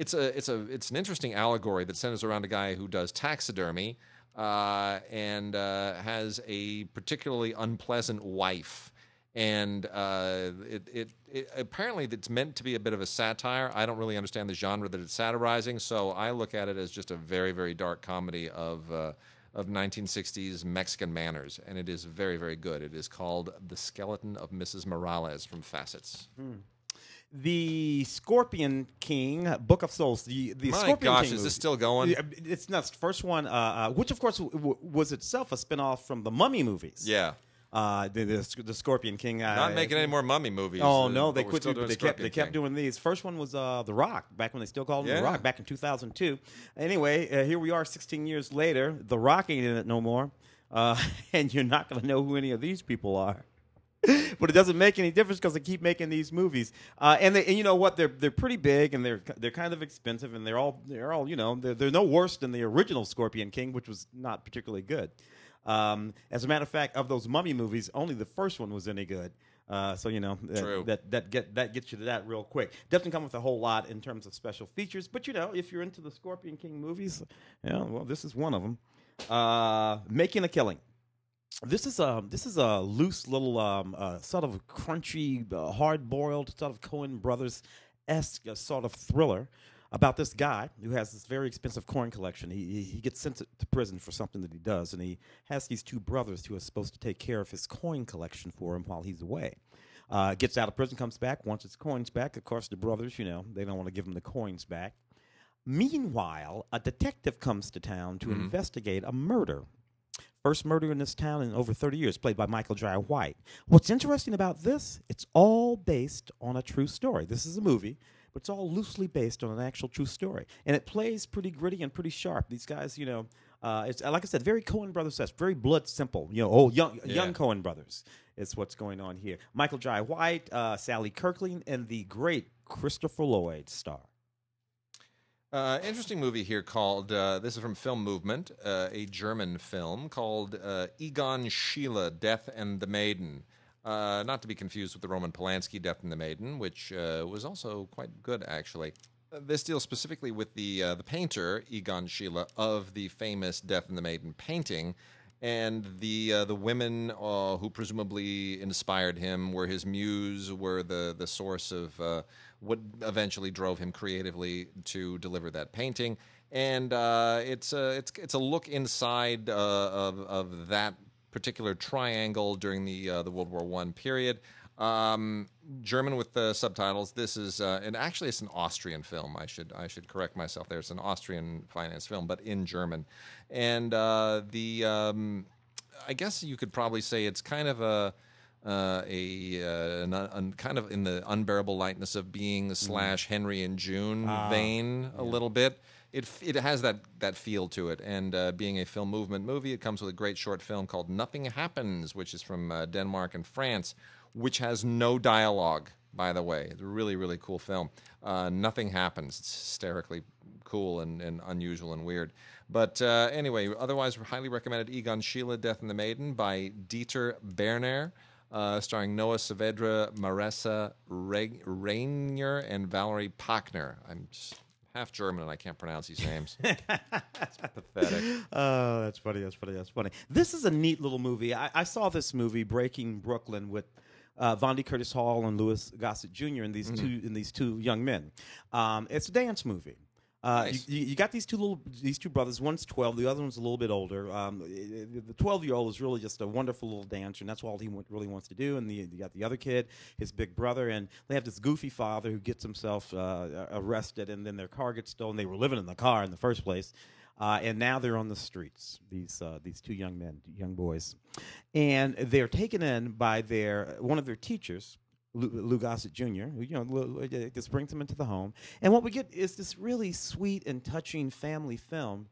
it's a it's a it's an interesting allegory that centers around a guy who does taxidermy uh, and uh, has a particularly unpleasant wife. And uh, it, it, it apparently it's meant to be a bit of a satire. I don't really understand the genre that it's satirizing, so I look at it as just a very very dark comedy of uh, of 1960s Mexican manners, and it is very very good. It is called The Skeleton of Mrs. Morales from Facets. The Scorpion King, Book of Souls. The the My Scorpion gosh, King is this movie. still going? It's not the first one, uh, uh, which of course w- w- was itself a spinoff from the Mummy movies. Yeah. Uh, the, the the Scorpion King. Uh, Not making any more mummy movies. Oh uh, no, they quit. still doing- doing They kept they kept King. doing these. First one was uh, the Rock, back when they still called him Yeah. the Rock, back in 2002. Anyway, uh, here we are, 16 years later. The Rock ain't in it no more, uh, and you're not going to know who any of these people are. but it doesn't make any difference because they keep making these movies, uh, and they, and you know what? They're they're pretty big and they're they're kind of expensive and they're all they're all you know they're, they're no worse than the original Scorpion King, which was not particularly good. Um, as a matter of fact, of those mummy movies, only the first one was any good. Uh, so you know that, that that get that gets you to that real quick. Doesn't come with a whole lot in terms of special features, but you know if you're into the Scorpion King movies, yeah, well this is one of them. Uh, Making a Killing. This is a this is a loose little um, uh, sort of crunchy, uh, hard boiled sort of Coen Brothers esque sort of thriller about this guy who has this very expensive coin collection. He, he gets sent to, to prison for something that he does, and he has these two brothers who are supposed to take care of his coin collection for him while he's away. Uh, gets out of prison, comes back, wants his coins back. Of course, the brothers, you know, they don't want to give him the coins back. Meanwhile, a detective comes to town Mm-hmm. to investigate a murder. First murder in this town in over 30 years, played by Michael Jai White. What's interesting about this, it's all based on a true story. This is a movie, but it's all loosely based on an actual true story. And it plays pretty gritty and pretty sharp. These guys, you know, uh, it's like I said, very Coen Brothers esque, very blood simple. You know, oh, young, young Coen Brothers is what's going on here. Michael Jai White, uh, Sally Kirkland, and the great Christopher Lloyd star. Uh, interesting movie here called, uh, this is from Film Movement, uh, a German film called uh, Egon Schiele, Death and the Maiden. Uh, not to be confused with the Roman Polanski Death in the Maiden, which uh, was also quite good, actually. Uh, this deals specifically with the, uh, the painter, Egon Schiele, of the famous Death in the Maiden painting. And the uh, the women who presumably inspired him were his muse, were the the source of what eventually drove him creatively to deliver that painting. And uh, it's a it's it's a look inside uh, of of that particular triangle during the uh, the World War One period. Um, German with the subtitles. This is uh, and actually it's an Austrian film. I should I should correct myself there. It's an Austrian finance film, but in German. And uh, the um, I guess you could probably say it's kind of a uh, a uh, an, un, kind of in the unbearable lightness of being slash Henry and June vein a little bit. It it has that that feel to it, and uh, being a film movement movie, it comes with a great short film called Nothing Happens, which is from uh, Denmark and France, which has no dialogue. By the way, it's a really really cool film. Uh, Nothing happens. It's hysterically cool and, and unusual and weird. But uh, anyway, otherwise, highly recommended Egon Schiele, Death and the Maiden by Dieter Berner, uh, starring Noah Saavedra, Marissa Re- Rainier, and Valerie Pachner. I'm just half German and I can't pronounce these names. it's pathetic. Oh, that's funny. That's funny. That's funny. This is a neat little movie. I, I saw this movie, Breaking Brooklyn, with uh, Vondi Curtis Hall and Louis Gossett Jr. and these two and these two young men. Um, it's a dance movie. Uh, Nice. you, you got these two little these two brothers. One's twelve, the other one's a little bit older. Um, the twelve year old is really just a wonderful little dancer, and that's all he really wants to do. And the, you got the other kid, his big brother, and they have this goofy father who gets himself uh, arrested, and then their car gets stolen. They were living in the car in the first place. Uh, and now they're on the streets. These uh, these two young men, young boys, and they're taken in by their one of their teachers, Lou, Gossett Jr. Who you know just brings them into the home, and what we get is this really sweet and touching family film.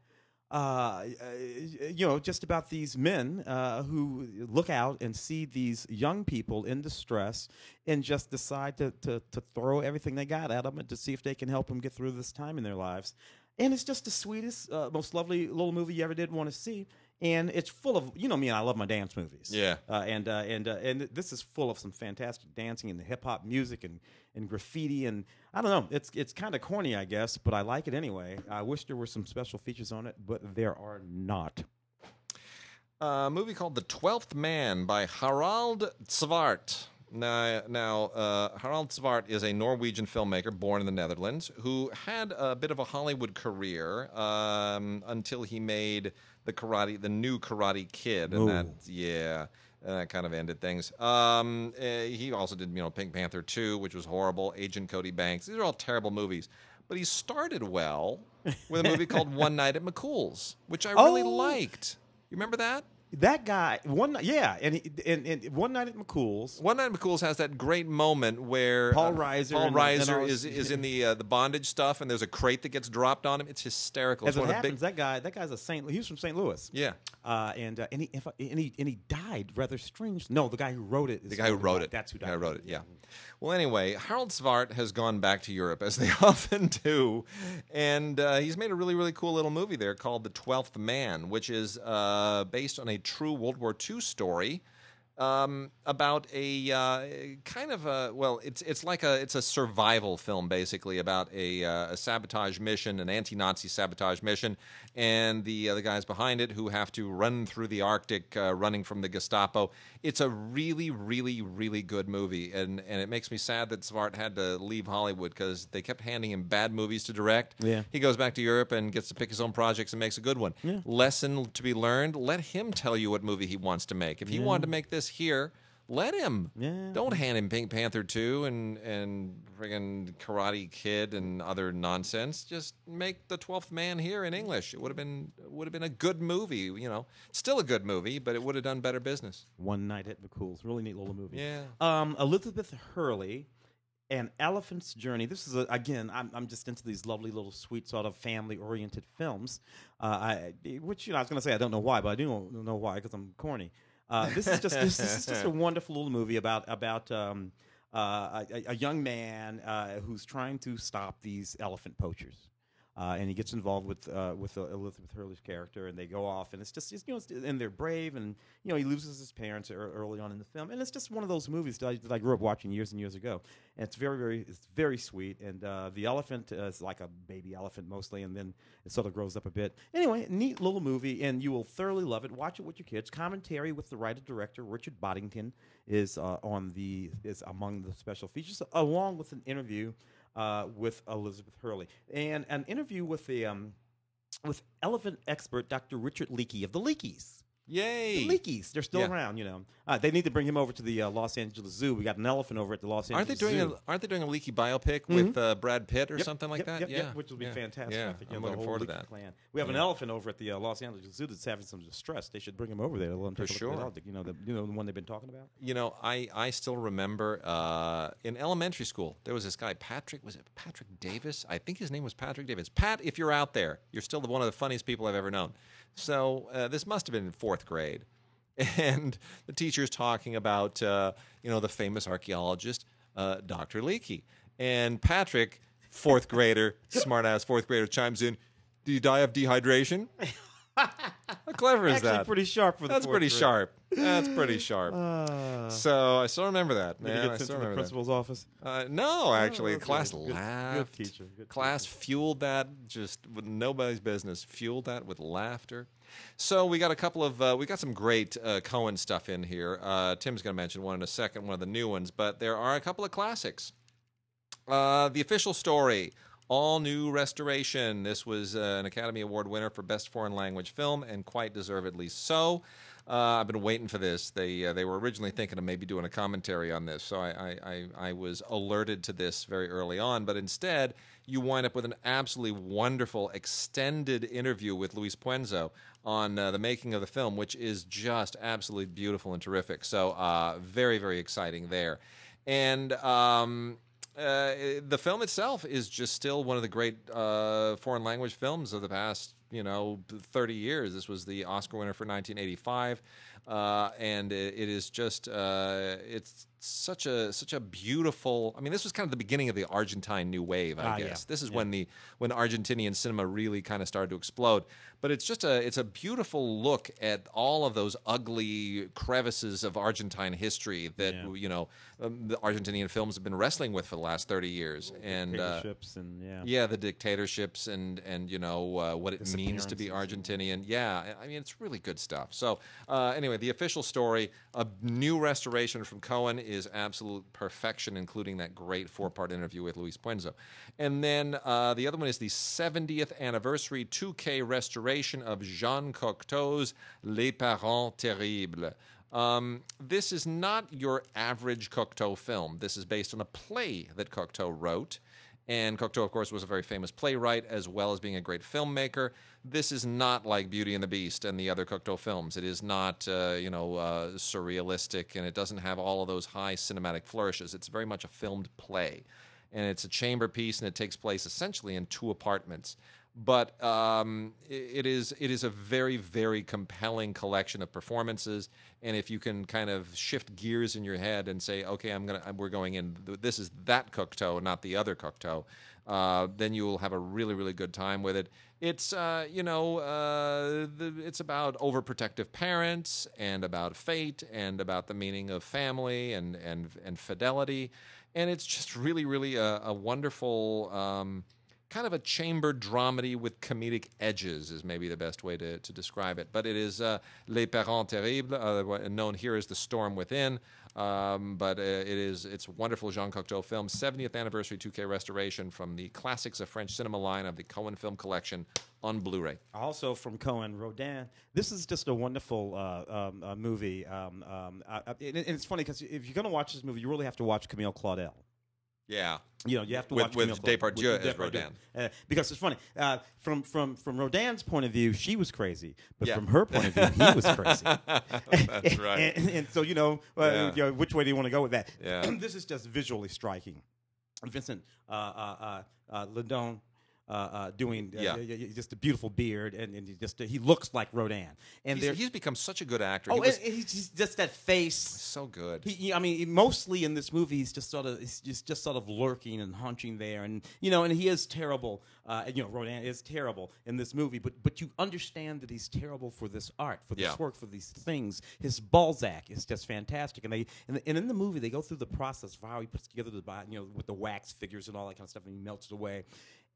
Uh, uh, you know, just about these men uh, who look out and see these young people in distress and just decide to, to, to throw everything they got at them and to see if they can help them get through this time in their lives. And it's just the sweetest, uh, most lovely little movie you ever did want to see. And it's full of, you know me, and I love my dance movies. Yeah. Uh, and uh, and uh, and this is full of some fantastic dancing and hip hop music and, and graffiti and I don't know. It's it's kind of corny, I guess, but I like it anyway. I wish there were some special features on it, but there are not. a movie called The Twelfth Man by Harald Zwart. Now, now uh, Harald Zwart is a Norwegian filmmaker born in the Netherlands who had a bit of a Hollywood career um, until he made the karate, the new Karate Kid, and that yeah, and that kind of ended things. Um, eh, he also did you know Pink Panther two, which was horrible. Agent Cody Banks. These are all terrible movies. But he started well with a movie called One Night at McCool's, which I really Oh. liked. You remember that? That guy, one yeah, and, he, and, and one night at McCool's, One Night at McCool's has that great moment where Paul uh, Reiser Paul and- and Reiser is is in the uh, the bondage stuff, and there's a crate that gets dropped on him. It's hysterical. as It's it one of the happens, big that guy, that guy's a Saint. He was from St. Louis. yeah. Uh, and uh, and he if, and he and he died rather strange. No, the guy who wrote it. Is The guy who wrote died. it. That's who The died. guy wrote it. Yeah. Well, anyway, Harald Zwart has gone back to Europe as they often do, and uh, he's made a really really cool little movie there called The Twelfth Man, which is uh, based on a true World War II story. Um, about a uh, kind of a well, it's it's like a it's a survival film basically about a, uh, a sabotage mission, an anti-Nazi sabotage mission, and the uh, the guys behind it who have to run through the Arctic, uh, running from the Gestapo. It's a really, really, really good movie, and and it makes me sad that Zwart had to leave Hollywood because they kept handing him bad movies to direct. Yeah. he goes back to Europe and gets to pick his own projects and makes a good one. Lesson to be learned: let him tell you what movie he wants to make. If he wanted to make this here. let him. Yeah. Don't hand him Pink Panther 2 and and friggin' Karate Kid and other nonsense. Just make the Twelfth Man here in English. It would have been would have been a good movie. You know, still a good movie, but it would have done better business. One Night at McCool's. Really neat little movie. Yeah. Um, Elizabeth Hurley and Elephant's Journey. This is a, again. I'm, I'm just into these lovely little sweet sort of family oriented films. Uh, I, which you know, I was going to say I don't know why, but I do know why because I'm corny. Uh, this is just this, this is just a wonderful little movie about about um, uh, a, a young man uh, who's trying to stop these elephant poachers. Uh, and he gets involved with uh, with uh, Elizabeth Hurley's character, and they go off, and it's just it's, you know, it's, and they're brave, and you know, he loses his parents ear- early on in the film, and it's just one of those movies that I, that I grew up watching years and years ago, and it's very very it's very sweet, and uh, the elephant is like a baby elephant mostly, and then it sort of grows up a bit. Anyway, neat little movie, and you will thoroughly love it. Watch it with your kids. Commentary with the writer director Richard Boddington is uh, on the is among the special features, along with an interview uh, with Elizabeth Hurley and an interview with the um, with elephant expert Dr. Richard Leakey of the Leakeys. Yay! The Leakeys, they're still Yeah. around, you know. Uh, they need to bring him over to the uh, Los Angeles Zoo. We got an elephant over at the Los Aren't they Angeles doing Zoo. a Aren't they doing a Leakey biopic with uh, Brad Pitt or Yep, something like yep, that? yep, yeah, yep, which will be yeah, fantastic. Yeah, I think, you I'm the looking whole forward to that. Clan. We have an elephant over at the uh, Los Angeles Zoo that's having some distress. They should bring him over there. to Let him For take a look at sure. that. You know, the, you know the one they've been talking about. You know, I, I still remember uh, in elementary school there was this guy Patrick was it Patrick Davis? I think his name was Patrick Davis. Pat, if you're out there, you're still the, one of the funniest people I've ever known. So uh, this must have been fourth grade, and the teacher's talking about uh, you know the famous archaeologist uh, Dr. Leakey, and Patrick, fourth grader, smart ass fourth grader, chimes in. Did he die of dehydration? How clever is Actually, that? pretty sharp for the That's fourth pretty grade. sharp. That's pretty sharp. Uh, So I still remember that, did he man. get I sent still to the remember that. principal's office? Uh, no, actually, okay. class Good- good laughed. teacher, good class fueled that just with nobody's business. Fueled that with laughter. So we got a couple of uh, we got some great uh, Cohen stuff in here. Uh, Tim's going to mention one in a second, one of the new ones, but there are a couple of classics. Uh, the official story, all new restoration. This was uh, an Academy Award winner for Best Foreign Language Film, and quite deservedly so. Uh, I've been waiting for this. They uh, they were originally thinking of maybe doing a commentary on this, so I, I, I, was alerted to this very early on. But instead, you wind up with an absolutely wonderful extended interview with Luis Puenzo on uh, the making of the film, which is just absolutely beautiful and terrific. So uh, very very exciting there, and. Um, uh, the film itself is just still one of the great uh, foreign language films of the past, you know, 30 years. This was the Oscar winner for 1985, uh, and it, it is just uh, it's such a such a beautiful. I mean, this was kind of the beginning of the Argentine New Wave, I Ah, yeah. guess. This is when the when Argentinian cinema really kind of started to explode. But it's just a it's a beautiful look at all of those ugly crevices of Argentine history that Yeah. you know um, the Argentinian films have been wrestling with for the last thirty years, and uh, and yeah. yeah, the dictatorships and and you know uh, what it means to be Argentinian. Yeah, I mean it's really good stuff. So uh, anyway, the official story, a new restoration from Cohen is absolute perfection, including that great four-part interview with Luis Puenzo, and then uh, the other one is the 70th anniversary 2K restoration of Jean Cocteau's Les Parents Terribles. Um, this is not your average Cocteau film. This is based on a play that Cocteau wrote. And Cocteau, of course, was a very famous playwright as well as being a great filmmaker. This is not like Beauty and the Beast and the other Cocteau films. It is not, uh, you know, uh, surrealistic, and it doesn't have all of those high cinematic flourishes. It's very much a filmed play, and it's a chamber piece, and it takes place essentially in two apartments. But um, it is it is a very very compelling collection of performances, and if you can kind of shift gears in your head and say, okay, I'm gonna we're going in. This is that Cocteau, not the other Cocteau. Uh, then you will have a really really good time with it. It's uh, you know uh, the, it's about overprotective parents and about fate and about the meaning of family and and and fidelity, and it's just really really a, a wonderful. Um, kind of a chamber dramedy with comedic edges is maybe the best way to, to describe it. But it is uh, Les Parents Terribles, uh, known here as The Storm Within. Um, but uh, it is it's a wonderful Jean Cocteau film, 70th anniversary 2K restoration from the classics of French cinema line of the Cohen Film Collection on Blu-ray. Also from Cohen, Rodin. This is just a wonderful uh, um, uh, movie, um, um, uh, and it's funny because if you're going to watch this movie, you really have to watch Camille Claudel. Yeah, you know, you have to with, watch with Depardieu as Rodin. Uh, because it's funny uh, from from from Rodin's point of view, she was crazy, but Yeah. from her point of view, he was crazy. That's right. and, and so you know, uh, Yeah. you know, which way do you want to go with that? Yeah. this is just visually striking. Vincent uh, uh, uh, uh, doing uh, Yeah. just a beautiful beard and, and he just he looks like Rodin and He's, he's become such a good actor. oh he was he's just, just that face so good. he, he- I mean, mostly in this movie, he's just sort of he's just, just sort of lurking and hunching there, and you know, and he is terrible. Uh, you know, Rodin is terrible in this movie, but but you understand that he's terrible for this art, for this Yeah. work, for these things. His Balzac is just fantastic, and they and, and in the movie they go through the process of how he puts together the you know, with the wax figures and all that kind of stuff, and he melts it away.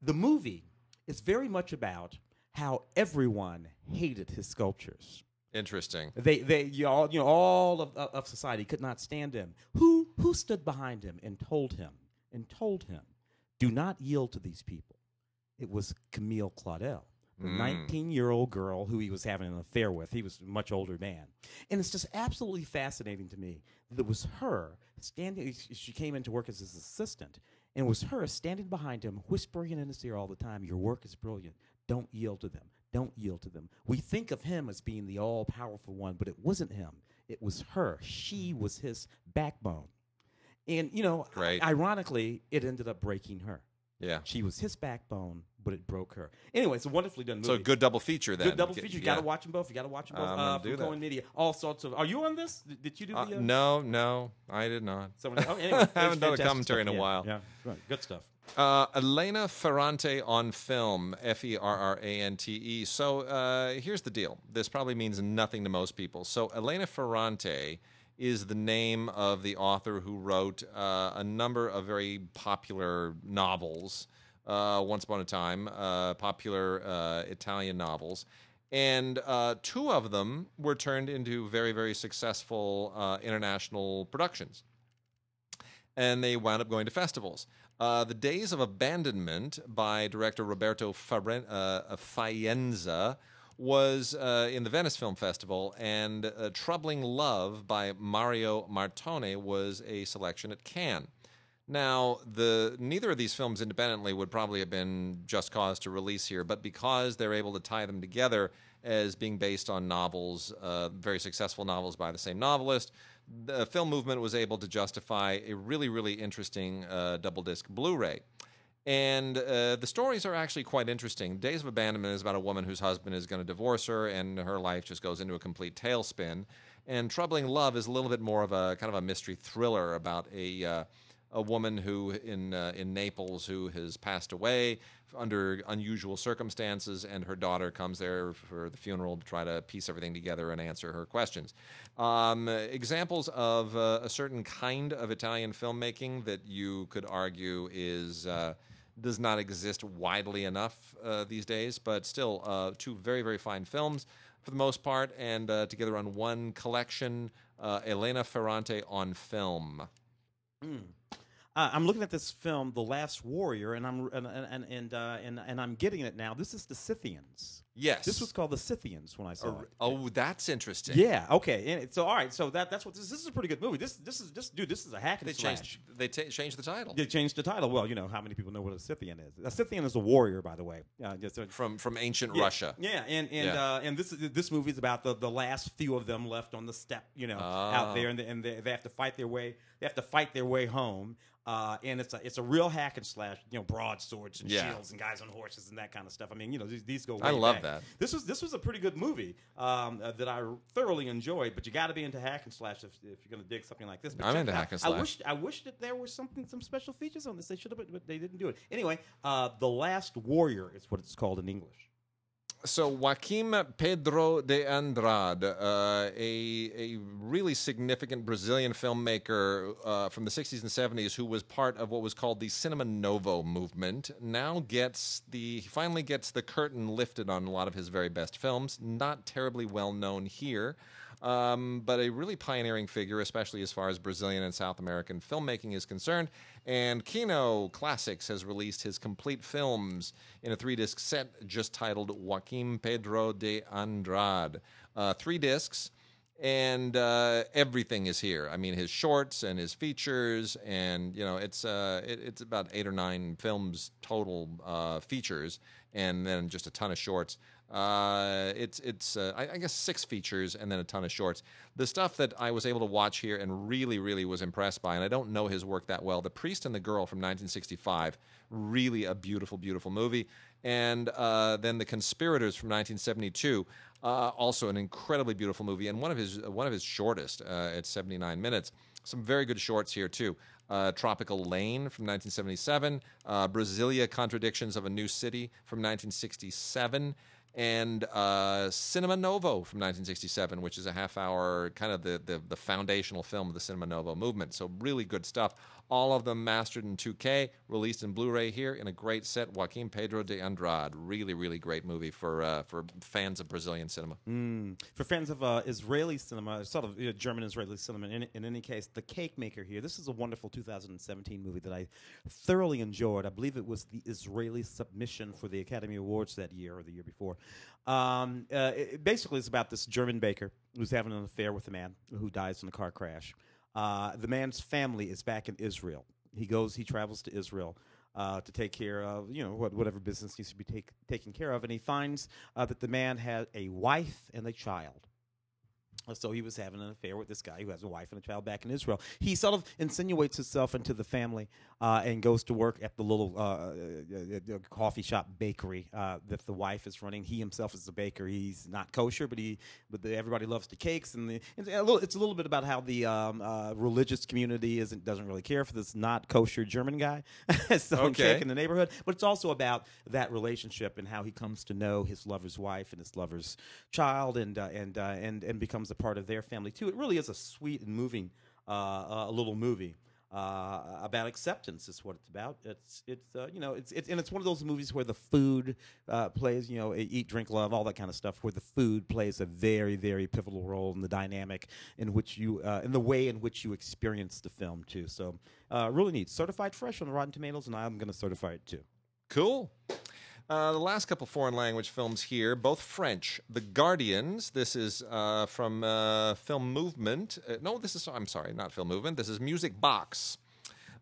The movie is very much about how everyone hated his sculptures. Interesting. They, they, you all, you know, all of, of society could not stand him. Who, who stood behind him and told him, and told him, do not yield to these people? It was Camille Claudel, the Mm. 19 year old girl who he was having an affair with. He was a much older man. And it's just absolutely fascinating to me that it was her standing, she came in to work as his assistant, and it was her standing behind him, whispering in his ear all the time, Your work is brilliant. Don't yield to them. Don't yield to them. We think of him as being the all powerful one, but it wasn't him. It was her. She was his backbone. And, you know, Great. ironically, it ended up breaking her. Yeah. She was his backbone, but it broke her. Anyway, it's a wonderfully done movie. So a good double feature then. Good double feature. You yeah. got to watch them both. You got to watch them both. I'm uh, from. Cohen Media. All sorts of. Are you on this? Did, you do Uh, the? Uh, no, no, I did not. Someone, oh, anyway, I haven't done a commentary in a Yeah, while. Yeah, right. good stuff. Uh, Elena Ferrante on film, F E R R A N T E. So uh, here's the deal. This probably means nothing to most people. So Elena Ferrante is the name of the author who wrote uh, a number of very popular novels. Uh, once upon a time, uh, popular uh, Italian novels. And uh, two of them were turned into very, very successful uh, international productions and they wound up going to festivals. The Days of Abandonment by director Roberto Faren- Faenza was uh, in the Venice Film Festival, and uh, Troubling Love by Mario Martone was a selection at Cannes. Now, the neither of these films independently would probably have been just cause to release here, but because they're able to tie them together as being based on novels, uh, very successful novels by the same novelist, the film movement was able to justify a really, really interesting uh, double disc Blu-ray. And uh, the stories are actually quite interesting. Days of Abandonment is about a woman whose husband is going to divorce her, and her life just goes into a complete tailspin. And Troubling Love is a little bit more of a kind of a mystery thriller about a uh, a woman who in uh, in Naples who has passed away under unusual circumstances, and her daughter comes there for the funeral to try to piece everything together and answer her questions. Um, examples of uh, a certain kind of Italian filmmaking that you could argue is. Does not exist widely enough uh, these days, but still uh, two very, very fine films for the most part, and uh, together on one collection, uh, Elena Ferrante on film. Uh, I'm looking at this film, The Last Warrior, and I'm and and and, uh, and and I'm getting it now. This is the Scythians. Yes. This was called the Scythians when I saw Oh, it. oh, that's interesting. Yeah. Okay. And it- so all right. So that that's what this, this is a pretty good movie. This this is this dude. This is a hack and They slash. changed. They ta changed the title They changed the title. Well, you know how many people know what a Scythian is. A Scythian is a warrior, by the way. Uh, just a, from from ancient yeah, Russia. Yeah, and and Yeah. Uh, and this this movie is about the, the last few of them left on the steppe, you know, Oh. out there, and, they, and they, they have to fight their way. They have to fight their way home. Uh, and it's a it's a real hack and slash, you know, broadswords and Yeah. shields and guys on horses and that kind of stuff. I mean, you know, these, these go. Way I love back. that. This was this was a pretty good movie um, uh, that I thoroughly enjoyed. But you got to be into hack and slash if, if you're going to dig something like this. But I'm into out. hack and I slash. wish I wish that there was something some special features on this. They should have, but they didn't do it. Anyway, uh, the Last Warrior is what it's called in English. So Joaquim Pedro de Andrade, uh, a a really significant Brazilian filmmaker uh, from the 60s and 70s, who was part of what was called the Cinema Novo movement, now gets the finally gets the curtain lifted on a lot of his very best films. Not terribly well known here. Um, but a really pioneering figure, especially as far as Brazilian and South American filmmaking is concerned. And Kino Classics has released his complete films in a three disc set just titled Joaquim Pedro de Andrade. Uh, three discs and uh, everything is here. I mean, his shorts and his features, and you know, it's uh, it, it's about eight or nine films total uh, features, and then just a ton of shorts. Uh, it's it's uh, I, I guess six features and then a ton of shorts. The stuff that I was able to watch here and really really was impressed by, and I don't know his work that well. The Priest and the Girl from 1965, really a beautiful beautiful movie, and uh, then The Conspirators from 1972. Uh, also, an incredibly beautiful movie, and one of his one of his shortest uh, at 79 minutes. Some very good shorts here too. Uh, Tropical Lane from 1977, uh, Brasilia Contradictions of a New City from 1967, and uh, Cinema Novo from 1967, which is a half hour kind of the, the the foundational film of the Cinema Novo movement. So really good stuff. All of them mastered in 2K, released in Blu-ray here in a great set. Joaquim Pedro de Andrade, really really great movie for uh, for fans of Brazilian cinema. Mm. For fans of uh, Israeli cinema, sort of uh, German Israeli cinema, in, in any case, The Cake Maker here. This is a wonderful 2017 movie that I thoroughly enjoyed. I believe it was the Israeli submission for the Academy Awards that year or the year before. Um, uh, it, basically, it's about this German baker who's having an affair with a man who dies in a car crash. Uh, the man's family is back in Israel. He goes, he travels to Israel. Uh, to take care of you know what, whatever business needs to be take, taken care of, and he finds uh, that the man had a wife and a child. So he was having an affair with this guy who has a wife and a child back in Israel. He sort of insinuates himself into the family uh, and goes to work at the little uh, uh, uh, coffee shop bakery uh, that the wife is running. He himself is a baker. He's not kosher, but he but the, everybody loves the cakes and the, it's a little it's a little bit about how the um, uh, religious community isn't doesn't really care for this not kosher German guy selling Okay. cake in the neighborhood. But it's also about that relationship and how he comes to know his lover's wife and his lover's child and uh, and uh, and and becomes a part of their family too. It really is a sweet and moving uh, uh, a little movie. Uh, about acceptance is what it's about. It's it's uh, you know it's, it's and it's one of those movies where the food uh, plays you know eat drink love all that kind of stuff where the food plays a very very pivotal role in the dynamic in which you uh, in the way in which you experience the film too. So uh, really neat. Certified fresh on the Rotten Tomatoes, and I'm going to certify it too. Cool. Uh, the last couple foreign language films here, both French. The Guardians. This is uh, from uh, Film Movement. Uh, no, this is. I'm sorry, not Film Movement. This is Music Box.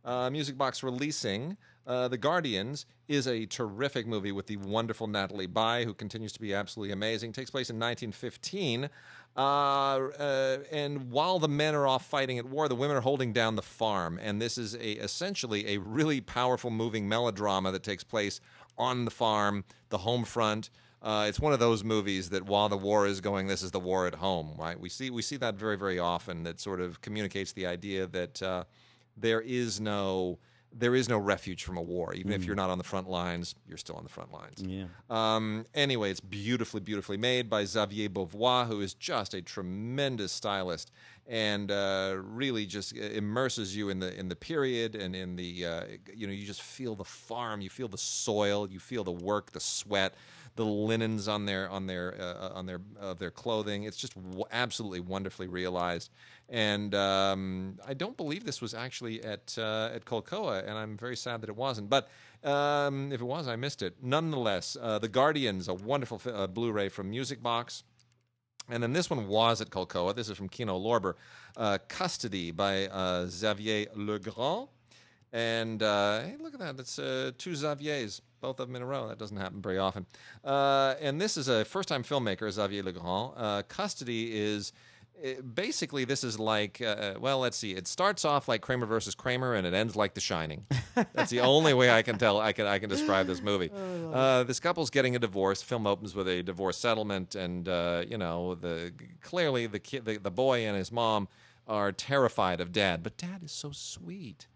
Uh, Music Box releasing. Uh, the Guardians is a terrific movie with the wonderful Nathalie Baye, who continues to be absolutely amazing. It Takes place in 1915. Uh, uh, and while the men are off fighting at war, the women are holding down the farm. And this is a essentially a really powerful, moving melodrama that takes place on the farm, the home front. Uh, it's one of those movies that while the war is going, this is the war at home, right? We see we see that very very often. That sort of communicates the idea that uh, there is no there is no refuge from a war. Even if you're not on the front lines, you're still on the front lines. Yeah. Um, anyway, it's beautifully, beautifully made by Xavier Beauvois, who is just a tremendous stylist and uh, really just immerses you in the in the period and in the uh, you know you just feel the farm, you feel the soil, you feel the work, the sweat, the linens on their on their uh, on their of their clothing. It's just w- absolutely wonderfully realized. And um, I don't believe this was actually at uh, at Colcoa, and I'm very sad that it wasn't. But um, if it was, I missed it. Nonetheless, uh, The Guardians, a wonderful uh, Blu-ray from Music Box. And then this one was at Colcoa. This is from Kino Lorber. Uh, Custody by uh, Xavier Legrand. And uh, hey, look at that. That's uh, two Xaviers, both of them in a row. That doesn't happen very often. Uh, and this is a first time filmmaker, Xavier Legrand. Uh, Custody is. Uh, Basically, this is like, uh, well, let's see. It starts off like Kramer versus Kramer, and it ends like The Shining. That's the only way I can tell. I can I can describe this movie. Uh, this couple's getting a divorce. Film opens with a divorce settlement, and uh, you know the clearly the kid, the, the boy and his mom are terrified of dad, but dad is so sweet.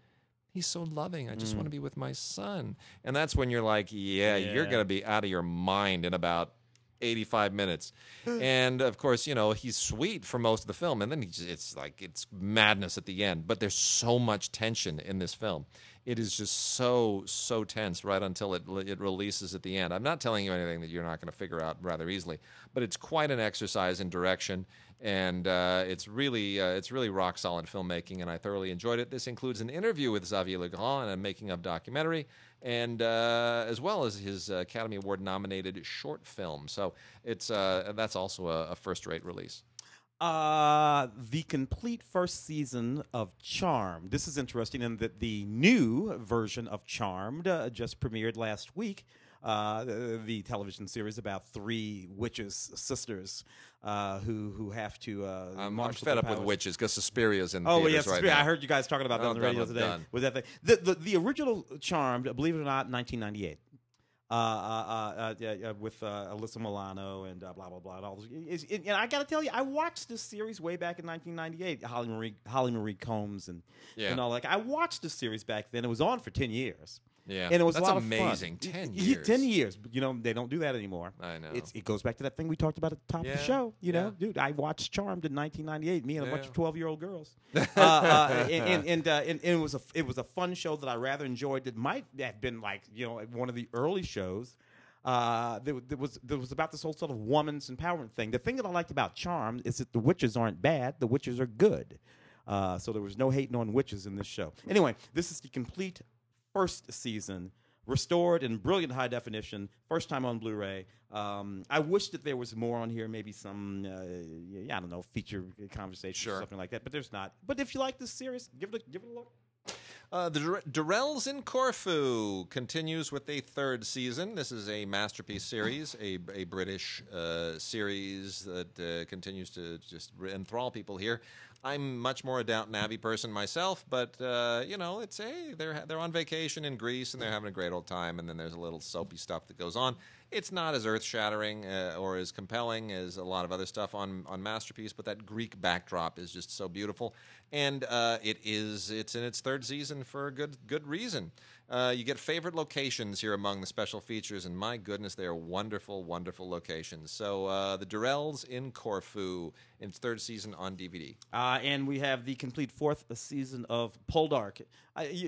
He's so loving. I just want to be with my son. And that's when you're like, yeah, you're going to be out of your mind in about 85 minutes. and of course, you know, he's sweet for most of the film. And then just, it's like, it's madness at the end. But there's so much tension in this film. It is just so, so tense right until it, it releases at the end. I'm not telling you anything that you're not going to figure out rather easily, but it's quite an exercise in direction and uh, it's really uh, it's really rock solid filmmaking, and I thoroughly enjoyed it. This includes an interview with Xavier Legrand and a making of documentary, and uh, as well as his Academy Award nominated short film. So it's uh, that's also a, a first rate release. Uh, the complete first season of Charmed. This is interesting in that the new version of Charmed uh, just premiered last week uh, the, television series about three witches sisters uh, who who have to. Uh, I'm, I'm fed up with witches because Suspiria's in. The oh yes, right I heard you guys talking about that oh, on the radio today. Done. Was that thing? The, the the original Charmed, believe it or not, 1998. Uh, uh, uh, with Alyssa Milano and blah blah blah and all those. and I got to tell you, I watched this series way back in 1998. Holly Marie Holly Marie Combs and yeah. and all like I watched this series back then. It was on for ten years. Yeah, and it was that's a lot amazing. Of fun. Ten years. Ten years. You know they don't do that anymore. I know. It's, it goes back to that thing we talked about at the top yeah. of the show. You know, yeah. dude, I watched Charmed in 1998. Me and a yeah. bunch of 12 year old girls. uh, uh, and and, and, uh, and, it was a it was a fun show that I rather enjoyed. It might have been like you know one of the early shows. Uh, there, there, was there was about this whole sort of woman's empowerment thing. The thing that I liked about Charmed is that the witches aren't bad; the witches are good. Uh, so there was no hating on witches in this show. Anyway, this is the complete first season restored in brilliant high definition, first time on Blu-ray. Um, I wish that there was more on here, maybe some, uh, yeah, I don't know, feature conversation sure. or something like that. But there's not. But if you like this series, give it a, give it a look. Uh, the Durrells in Corfu continues with a third season. This is a masterpiece series, a, a British uh, series that uh, continues to just enthrall people here. I'm much more a Downton Abbey person myself, but uh, you know, it's a they're they're on vacation in Greece and they're having a great old time, and then there's a little soapy stuff that goes on. It's not as earth shattering uh, or as compelling as a lot of other stuff on on Masterpiece, but that Greek backdrop is just so beautiful, and uh, it is it's in its third season for a good good reason. Uh, you get favorite locations here among the special features, and my goodness, they are wonderful, wonderful locations. So, uh, the Durrells in Corfu, in its third season on DVD. Uh, and we have the complete fourth season of Poldark.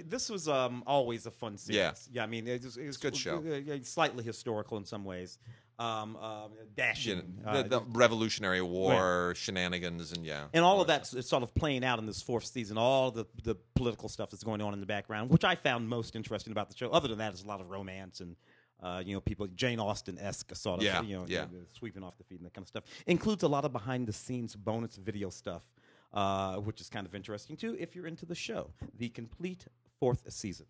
this was um, always a fun series. Yeah, yeah. I mean, it was, it was a good show. Slightly historical in some ways um, uh, dashing. You know, the, the, Revolutionary War right. shenanigans, and yeah, and all, all of that's stuff. sort of playing out in this fourth season. All the the political stuff that's going on in the background, which I found most interesting about the show. Other than that, there's a lot of romance and. Uh, you know, people Jane Austen esque sort of, yeah, you know, yeah. sweeping off the feet and that kind of stuff. Includes a lot of behind the scenes bonus video stuff, uh, which is kind of interesting too if you're into the show. The complete fourth season.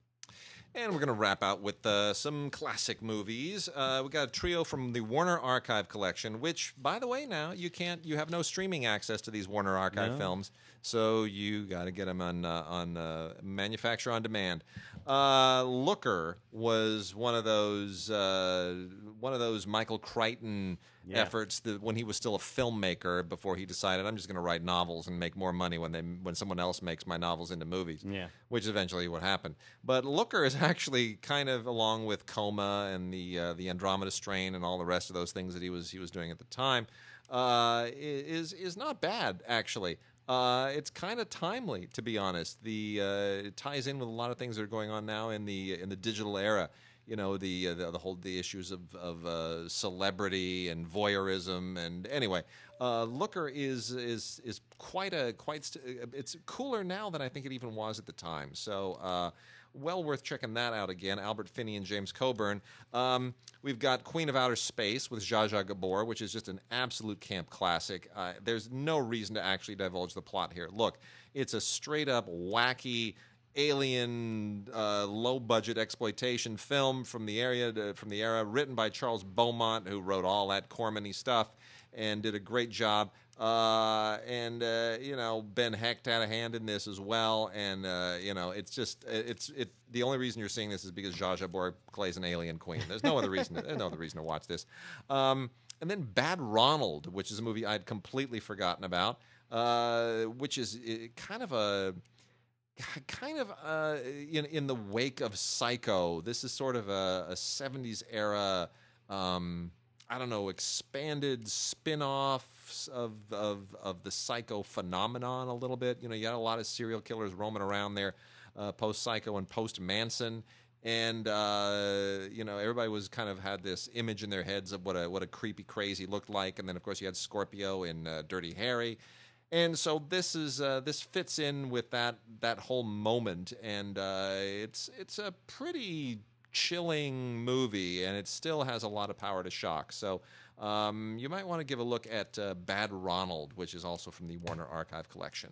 And we're going to wrap out with uh, some classic movies. Uh, we got a trio from the Warner Archive collection, which, by the way, now you can't, you have no streaming access to these Warner Archive no. films, so you got to get them on uh, on uh, manufacture on demand. Uh, Looker was one of those uh, one of those Michael Crichton yeah. efforts that when he was still a filmmaker before he decided I'm just going to write novels and make more money when they when someone else makes my novels into movies. Yeah, which is eventually what happened. But Looker is actually kind of along with Coma and the uh, the Andromeda Strain and all the rest of those things that he was he was doing at the time uh, is is not bad actually. Uh, it's kind of timely, to be honest. The uh, it ties in with a lot of things that are going on now in the in the digital era you know the uh, the, the, whole the issues of of uh, celebrity and voyeurism and anyway looker is is is quite a quite it's cooler now than i think it even was at the time so well worth checking that out again. Albert finney and james coburn. Um, we've got queen of outer space with zsa zsa gabor which is just an absolute camp classic. Uh, there's no reason to actually divulge the plot here. Look it's a straight up wacky alien uh, low budget exploitation film from the area to, from the era written by Charles Beaumont who wrote all that Corman stuff and did a great job uh, and uh, you know Ben Hecht had a hand in this as well. And uh, you know it's just it's it the only reason you're seeing this is because Zsa Zsa Gabor plays an alien queen. There's no other reason to, there's no other reason to watch this. Um, and then Bad Ronald which is a movie I'd completely forgotten about uh, which is uh, kind of a kind of in in the wake of Psycho. This is sort of a, a '70s era um, I don't know, expanded spin-offs of of of the psycho phenomenon a little bit. You know, you had a lot of serial killers roaming around there, uh, post Psycho and post Manson, and uh, you know everybody was kind of had this image in their heads of what a what a creepy crazy looked like, and then of course you had Scorpio in uh, Dirty Harry. And so this is uh, this fits in with that that whole moment, and uh, it's it's a pretty chilling movie, and it still has a lot of power to shock. So um, you might want to give a look at uh, Bad Ronald, which is also from the Warner Archive collection.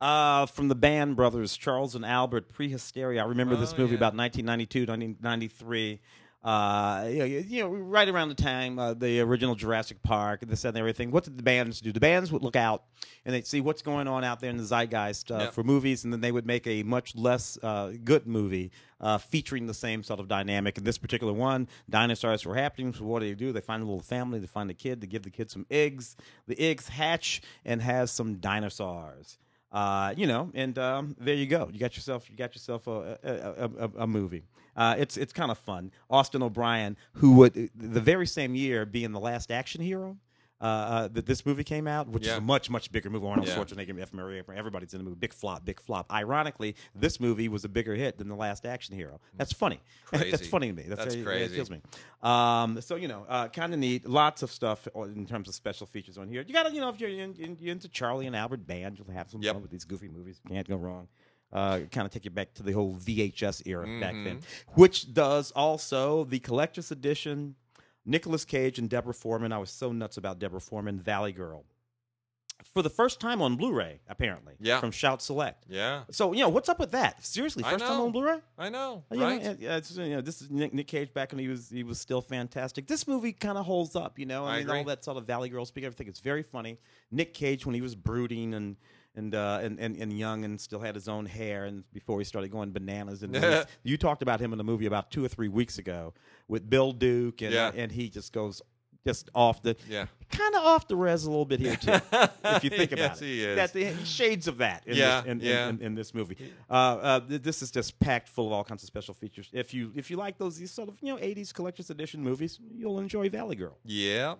Uh, from the Band Brothers, Charles and Albert, Prehysteria. I remember this Oh, movie yeah. about 1992, 1993. Uh, you know, you know, right around the time uh, the original Jurassic Park, this and everything. What did the bands do? The bands would look out and they'd see what's going on out there in the zeitgeist uh, Yep. for movies, and then they would make a much less uh, good movie uh, featuring the same sort of dynamic. In this particular one, dinosaurs were happening. So what do they do? They find a little family. They find a kid. They give the kid some eggs. The eggs hatch and has some dinosaurs. Uh, you know, and um, there you go. You got yourself, you got yourself a, a, a, a movie. Uh, it's it's kind of fun. Austin O'Brien, who would the very same year being the last action hero. Uh, uh, that this movie came out, which is a much much bigger movie. Arnold Yeah. Schwarzenegger, F. Murray, everybody's in the movie. Big flop, big flop. Ironically, this movie was a bigger hit than the Last Action Hero. That's funny. That's funny to me. That's, That's crazy. It kills me. Um, so you know, uh, kind of neat. Lots of stuff in terms of special features on here. You got to, you know, if you're, in, in, you're into Charlie and Albert Band, you'll have some Yep. fun with these goofy movies. Can't go wrong. Uh, kind of take you back to the whole VHS era back then, Mm-hmm. which does also the collector's edition. Nicolas Cage and Deborah Foreman. I was so nuts about Deborah Foreman. Valley Girl. For the first time on Blu-ray, apparently. Yeah. From Shout Select. Yeah, So you know what's up with that? Seriously, first time on Blu-ray? I know, You right? it's, you know, this is Nick, Nick Cage back when he was he was still fantastic. This movie kind of holds up, you know. I, I mean, all that sort of Valley Girl speak, everything. It's very funny. Nick Cage when he was brooding and and uh, and, and and young and still had his own hair, and before he started going bananas. And you talked about him in the movie about two or three weeks ago with Bill Duke, and Yeah. and he just goes just off the Yeah. kind of off the res a little bit here too. if you think about Yes, it, he is. That the shades of that in Yeah, this, in, in- yeah. in, in this movie. Uh, uh, this is just packed full of all kinds of special features. If you if you like those these sort of you know '80s collector's edition movies, you'll enjoy Valley Girl. Yeah.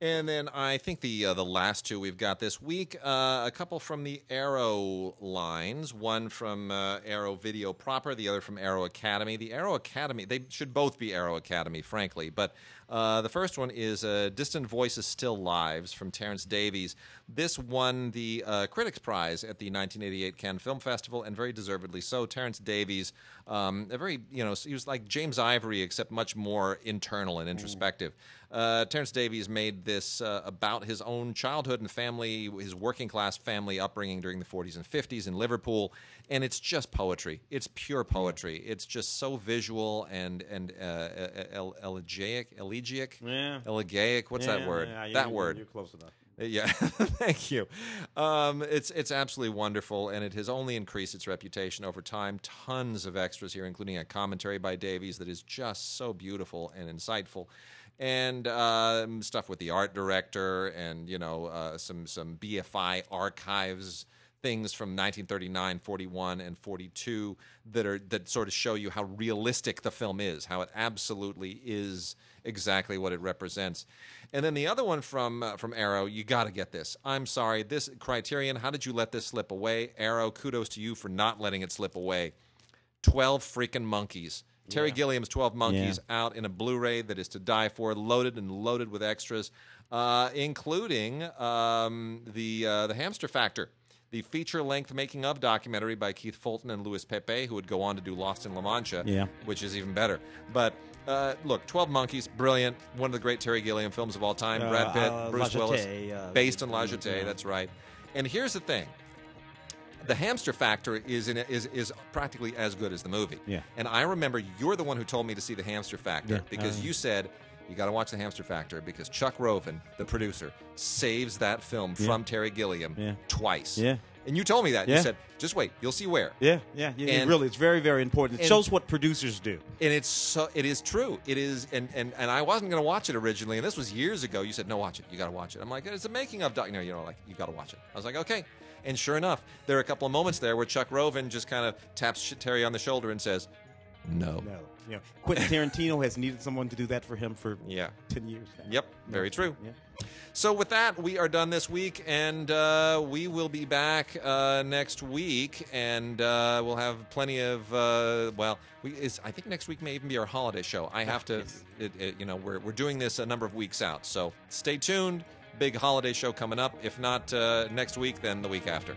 And then I think the uh, the last two we've got this week, uh, a couple from the Arrow lines, one from uh, Arrow Video proper, the other from Arrow Academy. The Arrow Academy, they should both be Arrow Academy, frankly. But uh, the first one is uh, Distant Voices Still Lives from Terence Davies. This won the uh, Critics Prize at the 1988 Cannes Film Festival, and very deservedly so. Terence Davies, um, a very, you know, he was like James Ivory, except much more internal and introspective. Uh, Terence Davies made this uh, about his own childhood and family, his working class family upbringing during the 40s and 50s in Liverpool, and it's just poetry. It's pure poetry. It's just so visual and and uh, el- elegiac, elegiac, Yeah. elegaic. What's that word? that word. You're close enough. Yeah, thank you. Um, it's it's absolutely wonderful, and it has only increased its reputation over time. Tons of extras here, including a commentary by Davies that is just so beautiful and insightful, and um, stuff with the art director, and you know uh, some some BFI archives things from 1939, 41, and 42 that are that sort of show you how realistic the film is, how it absolutely is exactly what it represents. And then the other one from uh, from Arrow, you got to get this. I'm sorry, this Criterion. How did you let this slip away? Arrow, kudos to you for not letting it slip away. 12 freaking monkeys. Terry Gilliam's 12 Monkeys out in a Blu ray that is to die for, loaded and loaded with extras, uh, including um, the, uh, the Hamster Factor, the feature length making of documentary by Keith Fulton and Louis Pepe, who would go on to do Lost in La Mancha, Yeah. which is even better. But uh, look, 12 Monkeys, brilliant. One of the great Terry Gilliam films of all time. Uh, Brad Pitt, uh, Bruce Willis, uh, based on La yeah. That's right. And here's the thing the hamster factor is in is is practically as good as the movie. Yeah. And I remember you're the one who told me to see the hamster factor Yeah. because Uh. you said you got to watch the hamster factor because Chuck Roven, the producer, saves that film from Terry Gilliam Yeah. twice. Yeah. And you told me that. Yeah. You said, "Just wait, you'll see where." Yeah, yeah, yeah. And- really, it's very, very important. It shows what producers do. And it's so it is true. It is and and, and I wasn't going to watch it originally and this was years ago. You said, "No, watch it. You got to watch it." I'm like, "It's a making of doc, you know, you know like you got to watch it." I was like, "Okay." And sure enough, there are a couple of moments there where Chuck Roven just kind of taps Terry on the shoulder and says, No. No. You know, Quentin Tarantino has needed someone to do that for him for Yeah. 10 years now. Yep. Very true. Yeah. So with that, we are done this week, and uh, we will be back uh, next week, and uh, we'll have plenty of. Uh, well, we is I think next week may even be our holiday show. I have to, it, it, you know, we're we're doing this a number of weeks out, so stay tuned. Big holiday show coming up. If not uh, next week, then the week after.